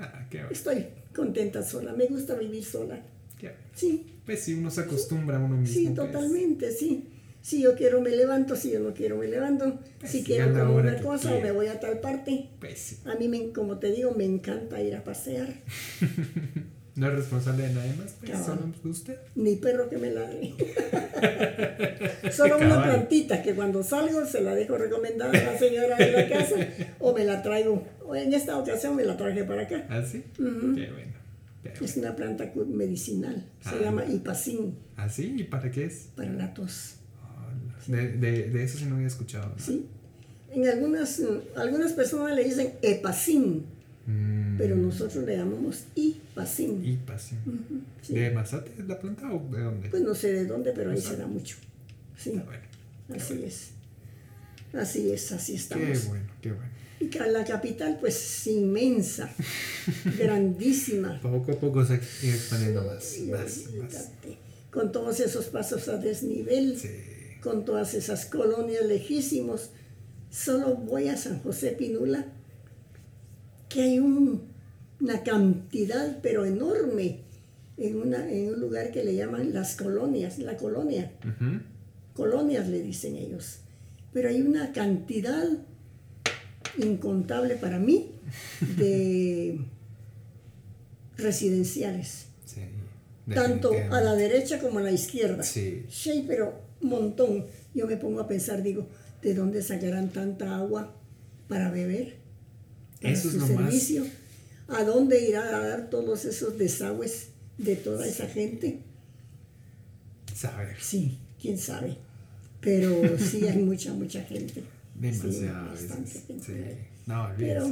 Ah, qué bueno. Estoy contenta sola, me gusta vivir sola. qué. Sí, Pues si uno se acostumbra a uno mismo. sí, totalmente, sí. Si yo quiero me levanto, si yo no quiero me levanto. Pues si sí, quiero como una cosa o quiera. me voy a tal parte. Pues sí. A mí, me, como te digo, me encanta ir a pasear. No es responsable de nadie más, pues, solo usted. Ni perro que me ladre. Solo una plantita que cuando salgo se la dejo recomendada a la señora de la casa o me la traigo. O en esta ocasión me la traje para acá. ¿Ah, sí? Ujú. Qué bueno. Qué bueno. Es una planta medicinal. Se Ah. llama hipacín ¿Ah, sí? ¿Y para qué es? para la tos. Hola. De, de, de eso sí no había escuchado. ¿no? ¿sí? En algunas, algunas personas le dicen hepacín, Mm, pero nosotros le llamamos. Ujú, sí. ¿De Mazate es la planta o de dónde? Pues no sé de dónde, pero ahí se da mucho. Sí, Ah, bueno. así es. Así es, así Qué estamos. bueno, qué bueno. Y la capital, pues, es inmensa, grandísima. Poco a poco se expandiendo más, Sí, más, más. Con todos esos pasos a desnivel, Sí. con todas esas colonias lejísimos. Solo voy a San José Pinula, que hay un- una cantidad, pero enorme, en, una, en un lugar que le llaman las colonias, la colonia. Colonias le dicen ellos. Pero hay una cantidad incontable para mí de residenciales, Sí. tanto a la derecha como a la izquierda. Sí. Sí, pero montón. Yo me pongo a pensar, digo, ¿de dónde sacarán tanta agua para beber? Para Eso es su más- servicio. ¿A dónde irá a dar todos esos desagües de toda esa gente? Saber. Sí, quién sabe. Pero sí hay mucha, mucha gente. Demasiado. Sí, bastante gente Sí. No, Pero,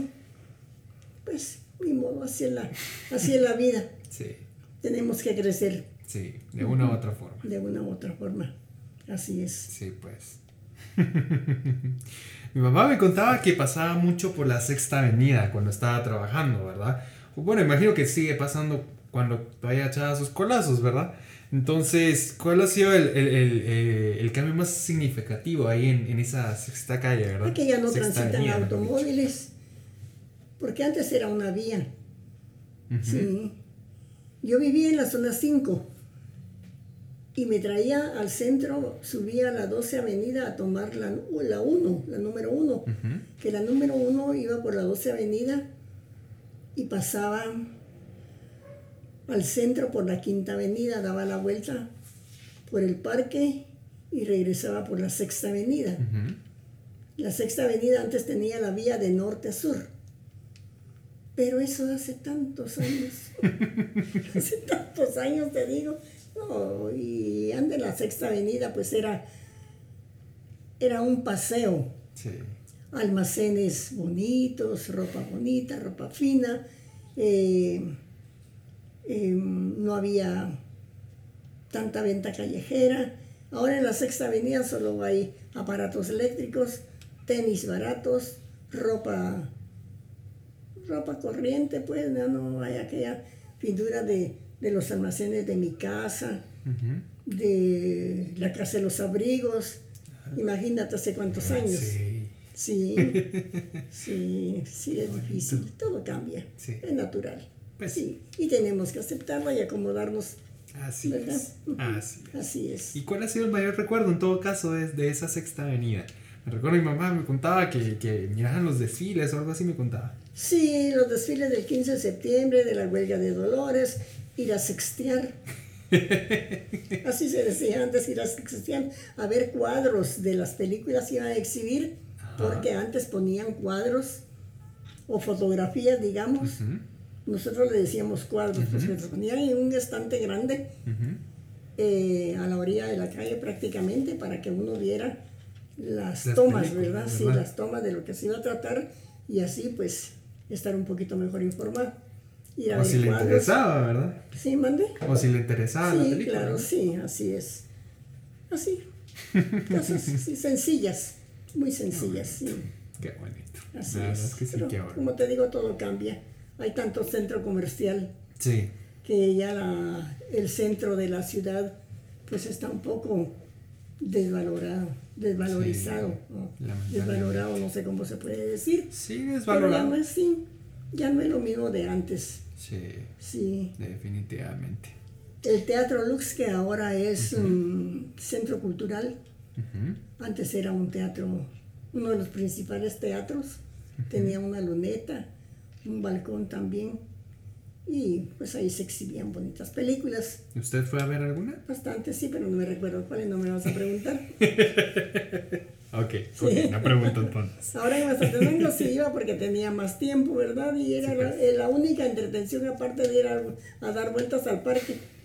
pues, ni modo, así es la, así es la vida. Sí. Tenemos que crecer Sí. De una u otra forma. de una u otra forma. Así es. Sí, pues. Mi mamá me contaba que pasaba mucho por la Sexta Avenida cuando estaba trabajando, ¿verdad? Bueno, imagino que sigue pasando cuando vaya a echar sus colazos, ¿verdad? Entonces, ¿cuál ha sido el, el- el- eh, el cambio más significativo ahí en, en esa sexta calle, verdad? Aquí ya no Sexta transitan avenida, automóviles, porque antes era una vía. Ujú. Sí. Yo vivía en la zona 5 y me traía al centro, subía a la 12 Avenida a tomar la, la 1, la número 1. Ujú. que la número uno iba por la 12 Avenida y pasaba al centro por la Quinta Avenida, daba la vuelta por el parque y regresaba por la Sexta Avenida. Ujú. La Sexta Avenida antes tenía la vía de norte a sur. Pero eso hace tantos años. hace tantos años te digo. No, y antes la Sexta Avenida pues era, era un paseo Sí. almacenes bonitos, ropa bonita, ropa fina. eh, eh, no había tanta venta callejera. Ahora en la Sexta Avenida solo hay aparatos eléctricos, tenis baratos, ropa, ropa corriente, pues ya no hay aquella pintura de, de los almacenes de mi casa, de la casa de los abrigos. Imagínate hace cuántos años. Sí. Sí, sí, sí, es difícil. Todo cambia. Sí. Es natural. Pues sí. Y tenemos que aceptarlo y acomodarnos. Así ¿Verdad? es. Así es. Así es. ¿Y cuál ha sido el mayor recuerdo en todo caso de, de esa sexta avenida? Me recuerdo mi mamá me contaba que, que miraban los desfiles o algo así me contaba. Sí, los desfiles del 15 de septiembre, de la huelga de Dolores, ir a sextear. Así se decía antes, ir a sextear, a ver cuadros de las películas que iban a exhibir, porque antes ponían cuadros o fotografías, digamos. Nosotros le decíamos cuadros, pues se ponían en un estante grande eh, a la orilla de la calle prácticamente para que uno viera las, tomas, ¿verdad? Sí, las tomas de lo que se iba a tratar y así pues estar un poquito mejor informado. O si le interesaba, ¿verdad? Sí, mande. O si le interesaba sí, la película. Claro, sí, así es. Así. Cosas sencillas, muy sencillas, sí. Qué bonito. Así es. que sí, qué Como te digo, todo cambia. Hay tanto centro comercial. Sí. Que ya la, el centro de la ciudad pues está un poco desvalorado, desvalorizado, desvalorado, no sé cómo se puede decir. Sí, desvalorado. Pero ya no es, sí, ya no es lo mismo de antes. Sí, sí. definitivamente. El Teatro Lux, que ahora es un centro cultural, antes era un teatro, uno de los principales teatros, tenía una luneta, un balcón también y pues ahí se exhibían bonitas películas. ¿Usted fue a ver alguna? Bastante, sí, pero no me recuerdo cuál no me vas a preguntar. ok, sí. no pregunto entonces. Ahora en Mazatenango sí iba porque tenía más tiempo, ¿verdad? Y era la, pues. la, única entretención aparte de ir a, dar vueltas al parque.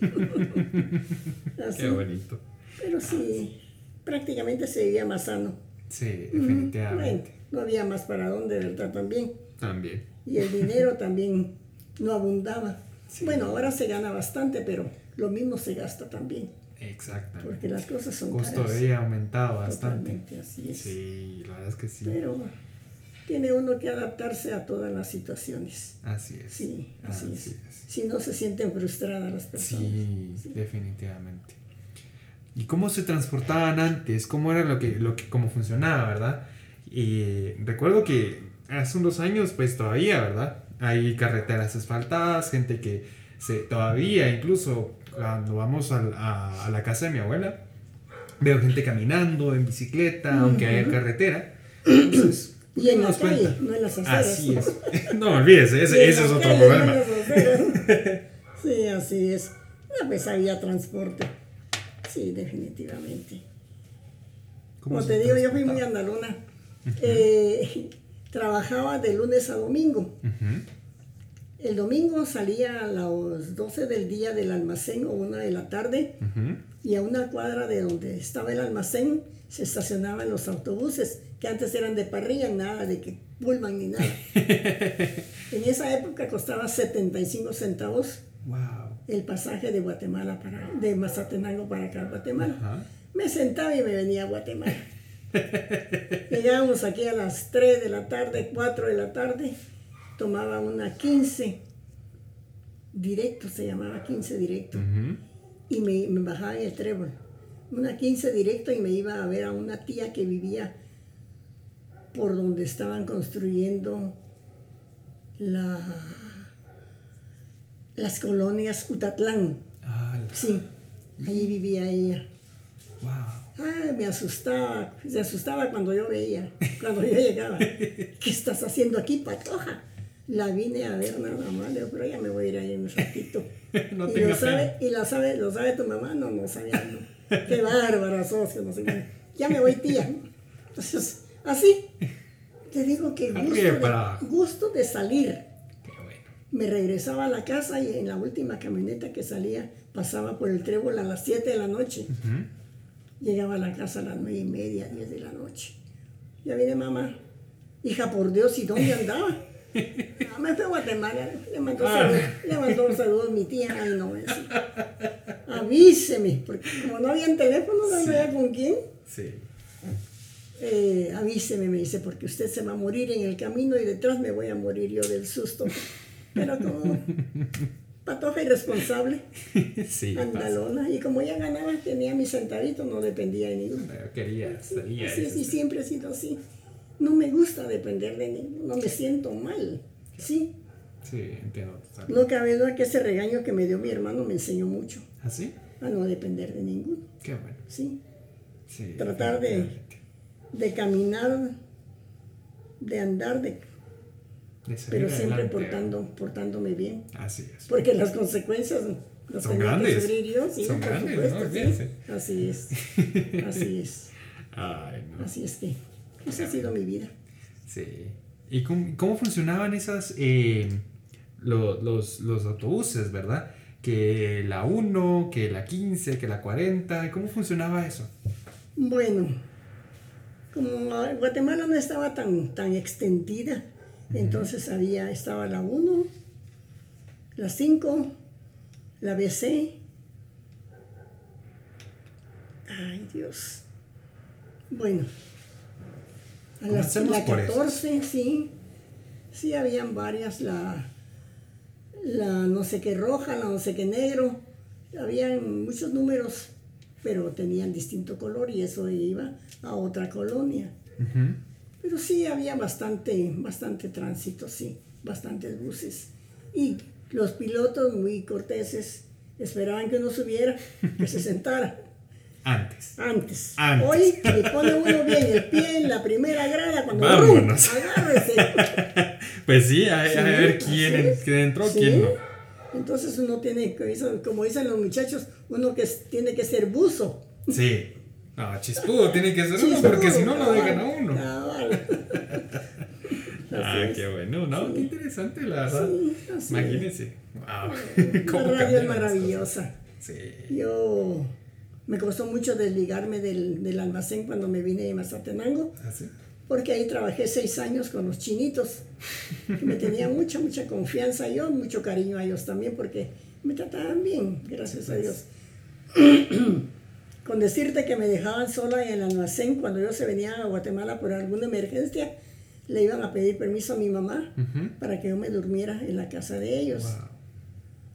Qué bonito. Pero sí, prácticamente se vivía más sano. Sí, definitivamente. no había más para dónde, ¿verdad? También. También. Y el dinero también no abundaba. Bueno, ahora se gana bastante, pero lo mismo se gasta también. Exactamente. Porque las cosas son El costo de ha aumentado bastante. Totalmente, así es. Sí, la verdad es que sí. Pero tiene uno que adaptarse a todas las situaciones. Así es. Sí, así, es. Si no se sienten frustradas las personas. Sí, definitivamente. ¿Y cómo se transportaban antes? ¿Cómo era lo que, lo que, cómo funcionaba, verdad? Y recuerdo que hace unos años, pues todavía, ¿verdad? Hay carreteras asfaltadas, gente que se, todavía, incluso cuando vamos a, la casa de mi abuela, veo gente caminando en bicicleta, aunque haya carretera. Entonces, y en la calle, no en las aceras. Así es. No, olvídese, ese, ese es otro problema. sí, así es. No, pues había transporte. Sí, definitivamente. Como te digo, yo fui muy andaluna. eh, trabajaba de lunes a domingo. El domingo salía a las 12 del día del almacén o una de la tarde y a una cuadra de donde estaba el almacén se estacionaban los autobuses, que antes eran de parrilla, nada de que pulman ni nada. en esa época costaba 75 centavos el pasaje de Guatemala para, de Mazatenango para acá, Guatemala. Me sentaba y me venía a Guatemala. Llegábamos aquí a las 3 de la tarde, 4 de la tarde, tomaba una 15 directo, se llamaba 15 directo, y me, bajaba en el trébol. Una 15 directo y me iba a ver a una tía que vivía por donde estaban construyendo la, las colonias Utatlán. Ah, sí, allí vivía ella. Wow. Ay, me asustaba, se asustaba cuando yo veía, cuando yo llegaba. ¿Qué estás haciendo aquí, patoja? La vine a ver nada más, pero ya me voy a ir ahí un ratito. no y, lo sabe, y la sabe, lo sabe tu mamá, no, no sabía. No. Qué bárbara sos, no sé Ya me voy, tía. Entonces, así, te digo que gusto de, gusto de salir. Me regresaba a la casa y en la última camioneta que salía pasaba por el trébol a las 7 de la noche. Llegaba a la casa a las nueve y media, diez de la noche. Ya viene mamá. Hija, por Dios, ¿y dónde andaba? No, me fue a Guatemala. Le mandó, ah. saludos, le mandó un saludo a mi tía. Ay, no, Avíseme, porque como no había teléfono, no sabía con quién. Sí. Eh, avíseme, me dice, porque usted se va a morir en el camino y detrás me voy a morir yo del susto. Pero como patoja irresponsable, sí, andalona, y como ya ganaba, tenía mi centavito, no dependía de ninguno. quería. Sí, sí, siempre ha sido así. No me gusta depender de ninguno, no me siento mal, sí. Sí, entiendo. No cabe duda que ese regaño que me dio mi hermano me enseñó mucho. ¿Ah, sí? A no depender de ninguno. Qué bueno. Sí. sí Tratar de, de caminar, de andar, de pero siempre adelante. portando, portándome bien. Así es. Porque las consecuencias las Son grandes. que yo, sí, Son por grandes, supuesto, ¿no? sí. Así es, así es, Ay, no. así es que esa ha sido mi vida. Sí. ¿Y cómo, cómo funcionaban esas, eh, lo- los, los autobuses, verdad? Que la 1, que la 15, que la 40, ¿cómo funcionaba eso? Bueno, como Guatemala no estaba tan, tan extendida, entonces había, estaba la 1, la 5, la BC. Ay, Dios. Bueno, a las, Comencemos la por eso. 14, sí, sí, habían varias, la, la no sé qué roja, la no sé qué negro, habían muchos números, pero tenían distinto color y eso iba a otra colonia. Pero sí había bastante, bastante tránsito, sí, bastantes buses. Y los pilotos muy corteses esperaban que uno subiera, que se sentara Antes. antes. Antes. Hoy le pone uno bien el pie en la primera grada cuando Vámonos. ¡rum! agárrese. Pues sí, a, a Sí, ver así quién, entró, Sí. quién no. Entonces uno tiene, como dicen los muchachos, uno que tiene que ser buzo. Sí. No, chispudo tiene que ser uno Sí, porque si no lo dejan a uno. cabal. Ah, qué bueno, ¿no? Qué interesante, la verdad. Imagínense. Wow. La ¿Cómo radio es maravillosa. Sí. Yo me costó mucho desligarme del, del almacén cuando me vine de Mazatenango, ¿Así? porque ahí trabajé seis años con los chinitos, que me tenían mucha, mucha confianza yo, mucho cariño a ellos también, porque me trataban bien, gracias a Dios. Con decirte que me dejaban sola en el almacén cuando ellos se venían a Guatemala por alguna emergencia, le iban a pedir permiso a mi mamá para que yo me durmiera en la casa de ellos. Wow.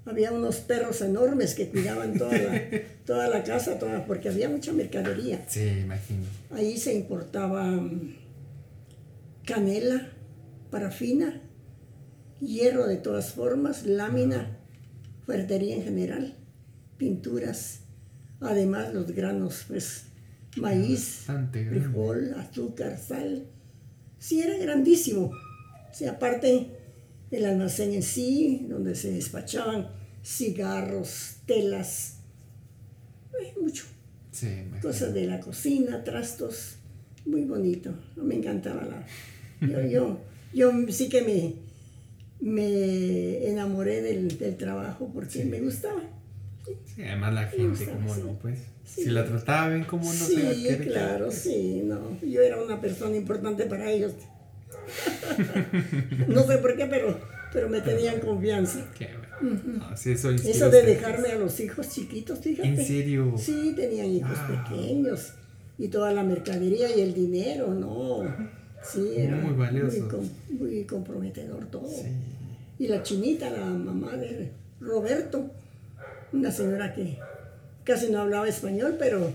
Había unos perros enormes que cuidaban toda la, toda la casa, toda, porque había mucha mercadería. Sí, imagino. Ahí se importaba mm, canela, parafina, hierro de todas formas, lámina, ferretería en general, pinturas, además los granos, pues maíz, frijol, azúcar, sal. Sí, era grandísimo. Sí, aparte el almacén en sí, donde se despachaban cigarros, telas, eh, mucho. Sí. Cosas de la cocina, trastos, muy bonito. Me encantaba la... Yo, yo, yo sí que me, me enamoré del, del trabajo porque me gustaba. Sí, además la gente, gusta, ¿cómo sí. no? Pues, Sí. si la trataba bien, ¿cómo no se Sí, querer claro, sí, no. Yo era una persona importante para ellos. no sé por qué, pero, pero me tenían confianza. Qué bueno. No, sí, eso de dejarme a los hijos chiquitos, fíjate. ¿En serio? Sí, tenían hijos Wow. pequeños. Y toda la mercadería y el dinero, no. Sí, era Muy valiosos. Muy, com- muy comprometedor todo. Sí. Y la chinita, la mamá de Roberto, una señora que casi no hablaba español, pero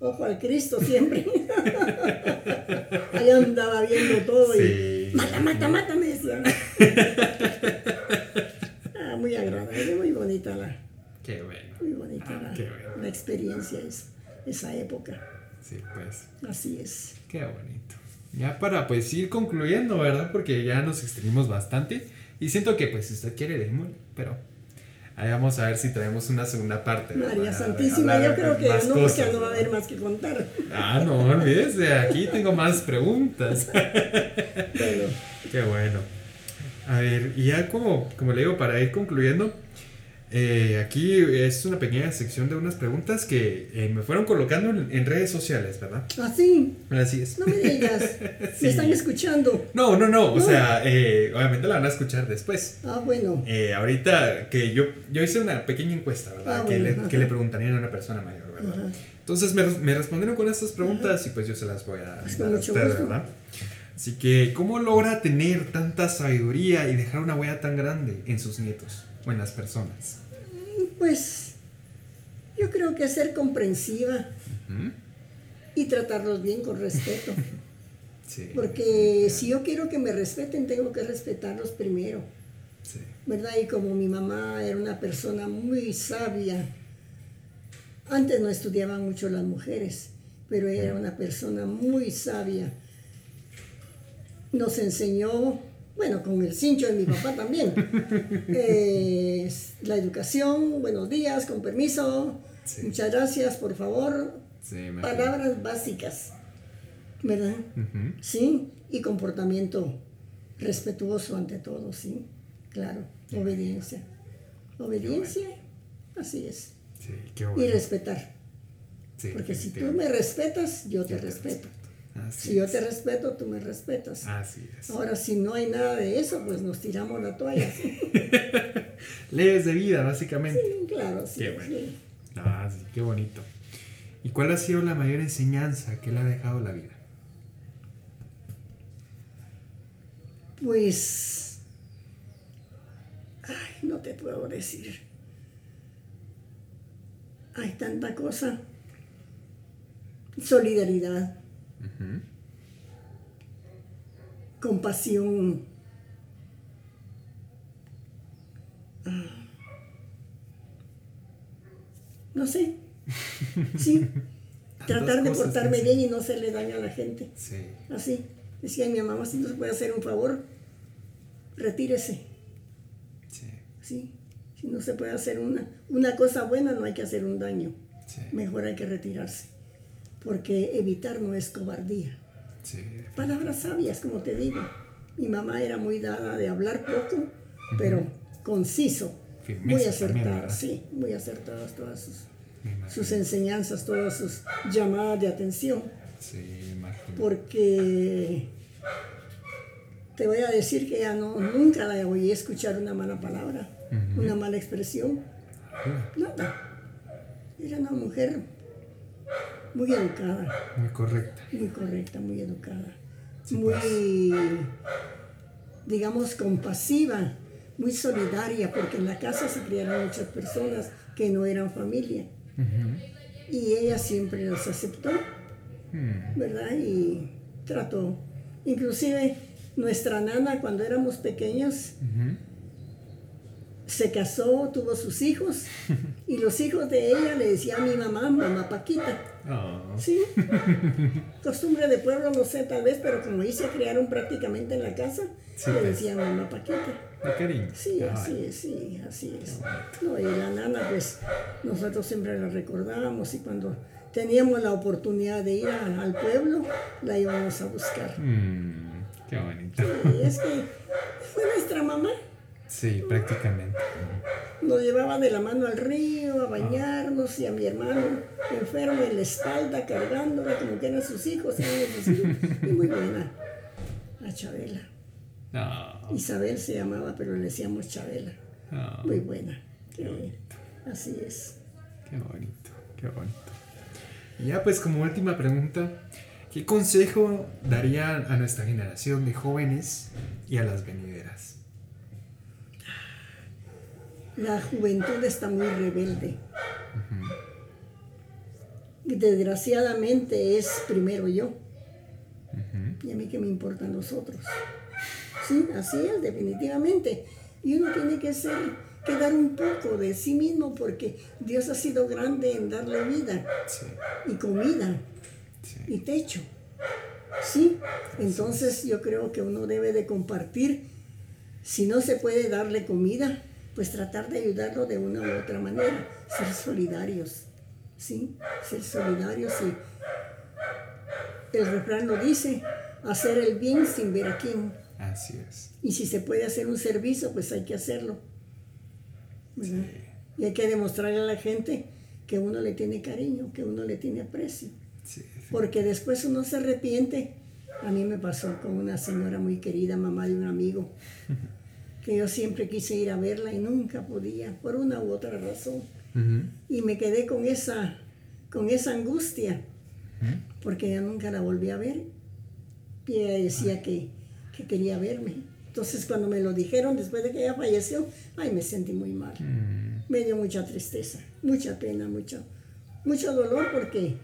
ojo al Cristo siempre. Ahí andaba viendo todo Sí. y mata, mata, mata, me decían. Ah, muy agradable, muy bonita la, Qué bueno. muy bonita Ah, la, qué bueno. la experiencia, es- esa época. Sí, pues. Así es. Qué bonito. Ya para pues ir concluyendo, ¿verdad? Porque ya nos extendimos bastante. Y siento que pues si usted quiere leemos, pero ahí vamos a ver si traemos una segunda parte. María Santísima, yo creo que no, porque no va a haber más que contar. Ah, no, olvídese, aquí tengo más preguntas. Qué bueno. A ver, y ya como, como le digo, para ir concluyendo, eh, aquí es una pequeña sección de unas preguntas que eh, me fueron colocando en, en redes sociales, ¿verdad? así, Así es. no me digas, Sí. me están escuchando. No, no, no, o No. sea, eh, obviamente la van a escuchar después. Ah, bueno, ahorita que yo, yo hice una pequeña encuesta, ¿verdad? Ah, que, bueno, le, ajá. que le preguntarían a una persona mayor, ¿verdad? Ajá. Entonces me, me respondieron con estas preguntas y pues yo se las voy a Pues dar con a mucho usted, gusto. ¿verdad? Así que, ¿cómo logra tener tanta sabiduría y dejar una huella tan grande en sus nietos o en las personas? Pues yo creo que ser comprensiva y tratarlos bien con respeto. Sí. Porque si yo quiero que me respeten, tengo que respetarlos primero. Sí. ¿verdad? Y como mi mamá era una persona muy sabia, antes no estudiaban mucho las mujeres, pero ella era una persona muy sabia. Nos enseñó bueno, con el cincho de mi papá también. Eh, la educación, buenos días, con permiso, Sí. muchas gracias, por favor. Sí, Palabras básicas, ¿verdad? Sí, y comportamiento respetuoso ante todo, sí, claro, obediencia. Obediencia, así es. Sí, qué Y bueno. respetar, Sí, porque si tú me respetas, yo te Yo te respeto. Así Si yo te respeto, tú me respetas. Así es. Ahora, si no hay nada de eso, pues nos tiramos la toalla. Sí, Leyes de vida, básicamente. claro, sí. Qué bueno. sí. Ah, sí, qué bonito. ¿Y cuál ha sido la mayor enseñanza que le ha dejado la vida? Pues, ay, no te puedo decir. Hay tanta cosa. Solidaridad, Ujú. compasión. Ah. No sé. Sí. Tratar de portarme bien y no hacerle daño a la gente. Sí. Así. Decía mi mamá, si no se puede hacer un favor, retírese. Sí. ¿sí? Si no se puede hacer una, una cosa buena, no hay que hacer un daño. Sí. Mejor hay que retirarse. Porque evitar no es cobardía. Sí. Palabras sabias, como te digo. Mi mamá era muy dada de hablar poco, pero conciso. Firmeza Muy acertada, sí, muy acertadas todas sus, sus enseñanzas, todas sus llamadas de atención. Sí, imagino. porque te voy a decir que ya no, nunca la oí escuchar una mala palabra, una mala expresión, nada. Era una mujer muy educada, Muy correcta. muy correcta, muy educada, Sí, muy, digamos, compasiva, muy solidaria, porque en la casa se criaron muchas personas que no eran familia. Y ella siempre los aceptó. Mm. ¿verdad? Y trató. Inclusive nuestra nana cuando éramos pequeños. Se casó, tuvo sus hijos y los hijos de ella le decían a mi mamá, mamá Paquita. Oh. Sí. Costumbre de pueblo, no sé tal vez, pero como ahí se criaron prácticamente en la casa, Sí, le decían mamá Paquita. De cariño. Sí, Ay. así es, sí, así es. No, y la nana, pues nosotros siempre la recordábamos y cuando teníamos la oportunidad de ir a- al pueblo, la íbamos a buscar. Mm, qué bonito. Y es que fue nuestra mamá. Sí, prácticamente. Nos llevaba de la mano al río a bañarnos y a mi hermano enfermo en la espalda cargándola como que eran sus hijos. eran sus hijos. Y muy buena. A Chabela. Isabel se llamaba, pero le decíamos Chabela. Muy buena. Sí, así es. qué bonito, qué bonito. Y ya pues como última pregunta, ¿qué consejo daría a nuestra generación de jóvenes y a las venideras? La juventud está muy rebelde. Y desgraciadamente es primero yo. Y a mí que me importan los otros. Sí, así es, definitivamente. Y uno tiene que ser, que dar un poco de sí mismo porque Dios ha sido grande en darle vida Sí, y comida sí, y techo. Sí, entonces yo creo que uno debe de compartir. Si no se puede darle comida, pues tratar de ayudarlo de una u otra manera. Ser solidarios. Sí, ser solidarios y el refrán lo dice, hacer el bien sin ver a quién. así es. Y si se puede hacer un servicio, pues hay que hacerlo. ¿verdad? Y hay que demostrarle a la gente que uno le tiene cariño, que uno le tiene aprecio. Sí, Porque después uno se arrepiente. A mí me pasó con una señora muy querida, mamá de un amigo, que yo siempre quise ir a verla y nunca podía, por una u otra razón. Y me quedé con esa, con esa angustia, porque ya nunca la volví a ver. Y ella decía que, que quería verme. Entonces cuando me lo dijeron después de que ella falleció, ay, me sentí muy mal. mm, Me dio mucha tristeza, mucha pena, mucho, mucho dolor porque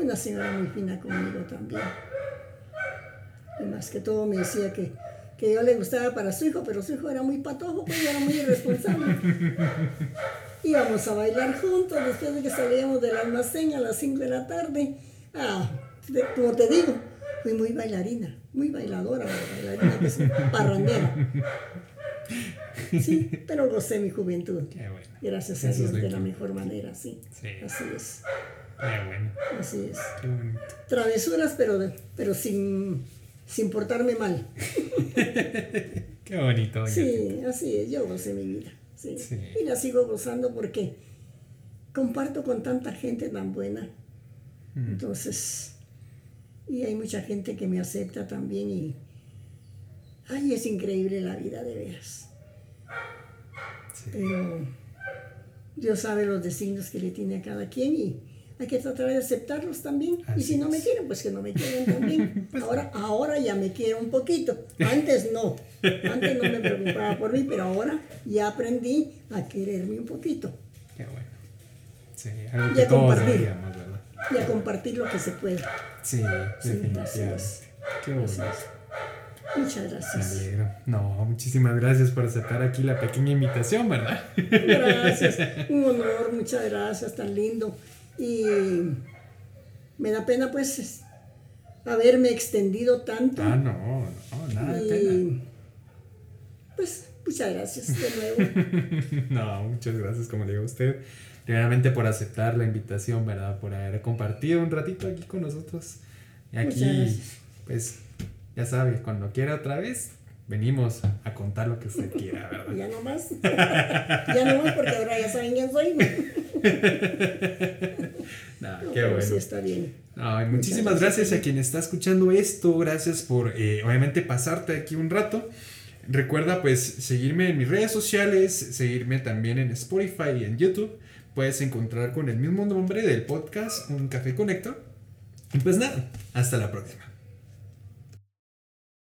una señora muy fina conmigo también. Y más que todo me decía que, que yo le gustaba para su hijo, pero su hijo era muy patojo, pues era muy irresponsable. Íbamos a bailar juntos después de que salíamos del almacén a las 5 de la tarde. Ah, de- como te digo, fui muy bailarina. muy bailadora, bailarina, que es parrandera. Sí, pero gocé mi juventud. Qué bueno. Gracias a Dios de la mejor manera, sí. Sí. Así es, Qué bueno. así es. Qué bonito. Travesuras, pero, pero sin, sin portarme mal. Qué bonito, doña Sí, así es, yo gocé mi vida. Sí. Sí. Y la sigo gozando porque comparto con tanta gente tan buena. Mm. Entonces, y hay mucha gente que me acepta también y, ay, es increíble la vida de veras. Sí. Pero Dios sabe los designios que le tiene a cada quien y hay que tratar de aceptarlos también. y Así si no me quieren, pues que no me quieren también. ahora, ahora ya me quiero un poquito. Antes no. Antes no me preocupaba por mí, pero ahora ya aprendí a quererme un poquito Qué bueno. Sí, algo Y que a compartir. deberíamos, ¿verdad? y a compartir lo que se pueda. Sí, Sí, definitivamente. Qué es. Muchas Me gracias. alegro. No, muchísimas gracias por aceptar aquí la pequeña invitación, ¿verdad? Gracias, un honor, muchas gracias, tan lindo. Y me da pena pues es- haberme extendido tanto. Ah, no, no, nada de pena. y pues muchas gracias de nuevo. No, muchas gracias, como le digo a usted, realmente por aceptar la invitación, ¿verdad? Por haber compartido un ratito aquí con nosotros. Y aquí, pues, ya sabe, cuando quiera otra vez, venimos a contar lo que usted quiera, ¿verdad? ya no más. ya no más porque ahora ya saben quién soy. No, No, qué bueno. sí está bien. Muchísimas gracias a quien está escuchando esto. Gracias por, eh, obviamente, pasarte aquí un rato. Recuerda, pues, seguirme en mis redes sociales, seguirme también en Spotify y en YouTube. Puedes encontrar con el mismo nombre del podcast, Un Café Conector. Y pues nada, hasta la próxima.